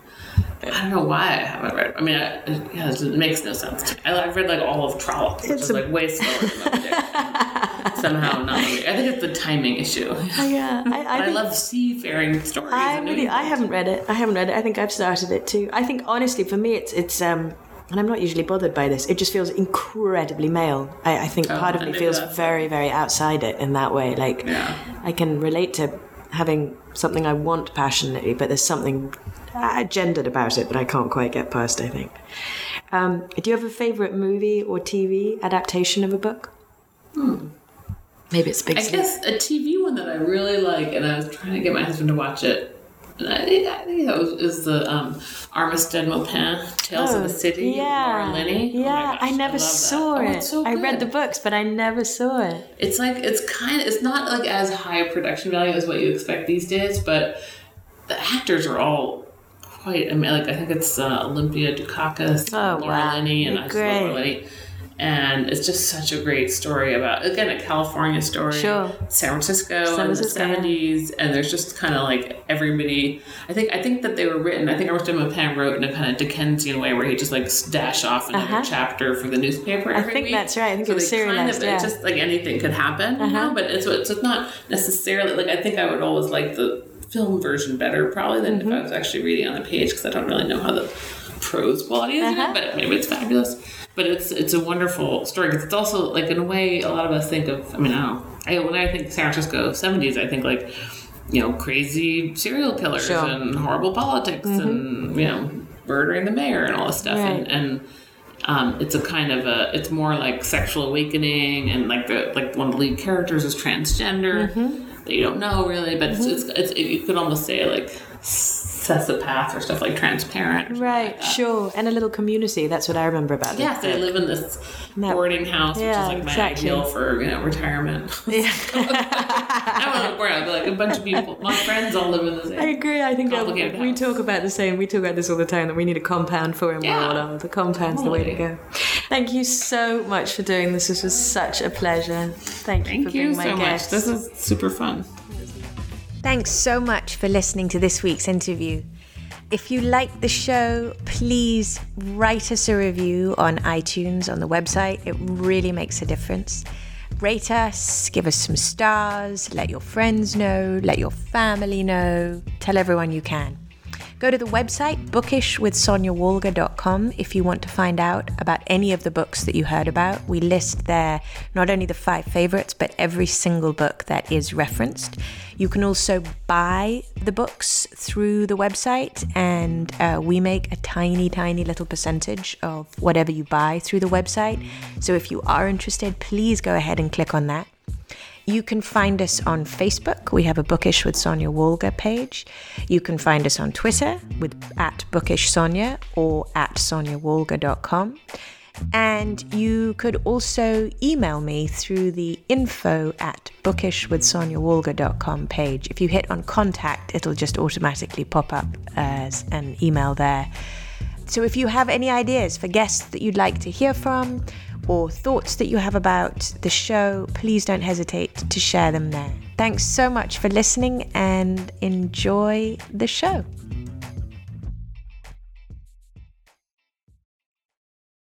I don't know why I haven't read. I mean, I, it, yeah, it makes no sense. To me. I, I've read like all of Trollope, which It's is a- like way slower than *laughs* Somehow not. Dick. I think it's the timing issue. Oh, yeah, I, I, think- love seafaring stories. I really, I haven't read it. I haven't read it. I think I've started it too. I think honestly, for me, it's it's um, and I'm not usually bothered by this. It just feels incredibly male. I, I think part of me feels very, very outside it in that way. Like Yeah. I can relate to having something I want passionately, but there's something uh, gendered about it that I can't quite get past. I think. Um, do you have a favorite movie or TV adaptation of a book? Maybe it's Big Hmm. I guess a TV one that I really like, and I was trying to get my husband to watch it. And I think, I think that was is the um, Armistead Maupin Tales of the City. Oh, Yeah, Laura Linney. Oh yeah. gosh, I never love that. saw Oh, it. it's so I read the books, but I never saw it. It's like it's kind of it's not like as high a production value as what you expect these days, but the actors are all quite. I mean, like I think it's uh, Olympia Dukakis, Oh, Laura wow. Linney, and I love Laura. Linney. and it's just such a great story about again a California story, Sure. San Francisco San in the seventies, and there's just kind of like everybody. I think I think that they were written. I think Arthur Penn wrote in a kind of Dickensian way, where he just like dash off another Uh-huh. chapter for the newspaper. Every think week. that's right. I think it was kind of- yeah. It's just like anything could happen, you Uh-huh. know. But it's it's not necessarily like I think I would always like the film version better probably than Mm-hmm. if I was actually reading on the page because I don't really know how the prose quality is Uh-huh. it, but maybe it's fabulous. But it's it's a wonderful story because it's also like in a way a lot of us think of. I mean, I don't know. I, when I think San Francisco seventies, I think like you know crazy serial killers Sure. Mm-hmm. and horrible politics and you know murdering the mayor and all this stuff Right. and. and um, it's a kind of a it's more like sexual awakening and like the like one of the lead characters is transgender Mm-hmm. That you don't know really but it's, mm-hmm. it's, it's you could almost say like sociopath or stuff like transparent something like Right, sure. And a little community. That's what I remember about it. Yes, they live in this No. boarding house, Yeah, which is like my exactly. ideal for you know retirement. *laughs* Yeah. I don't know where I'd be like a bunch of people. My friends all live in the same. I agree. I think uh, we talk about the same. We talk about this all the time that we need a compound for him. Yeah. The compound's the way to go. Thank you so much for doing this. This was such a pleasure. Thank you Thank for you being my so much. guest. This is super fun. Thanks so much for listening to this week's interview. If you like the show, please write us a review on iTunes on the website. It really makes a difference. Rate us, give us some stars, let your friends know, let your family know, tell everyone you can. Go to the website bookishwithsoniawalga.com if you want to find out about any of the books that you heard about. We list there not only the five favorites, but every single book that is referenced. You can also buy the books through the website, and uh, we make a tiny, tiny little percentage of whatever you buy through the website. So if you are interested, please go ahead and click on that. You can find us on Facebook. We have a Bookish with Sonya Walger page. You can find us on Twitter with at Bookish Sonia or at soniawalga.com. And you could also email me through the info at bookishwithsoniawalga.com page. If you hit on contact, it'll just automatically pop up as an email there. So if you have any ideas for guests that you'd like to hear from or thoughts that you have about the show, please don't hesitate to share them there. Thanks so much for listening and enjoy the show.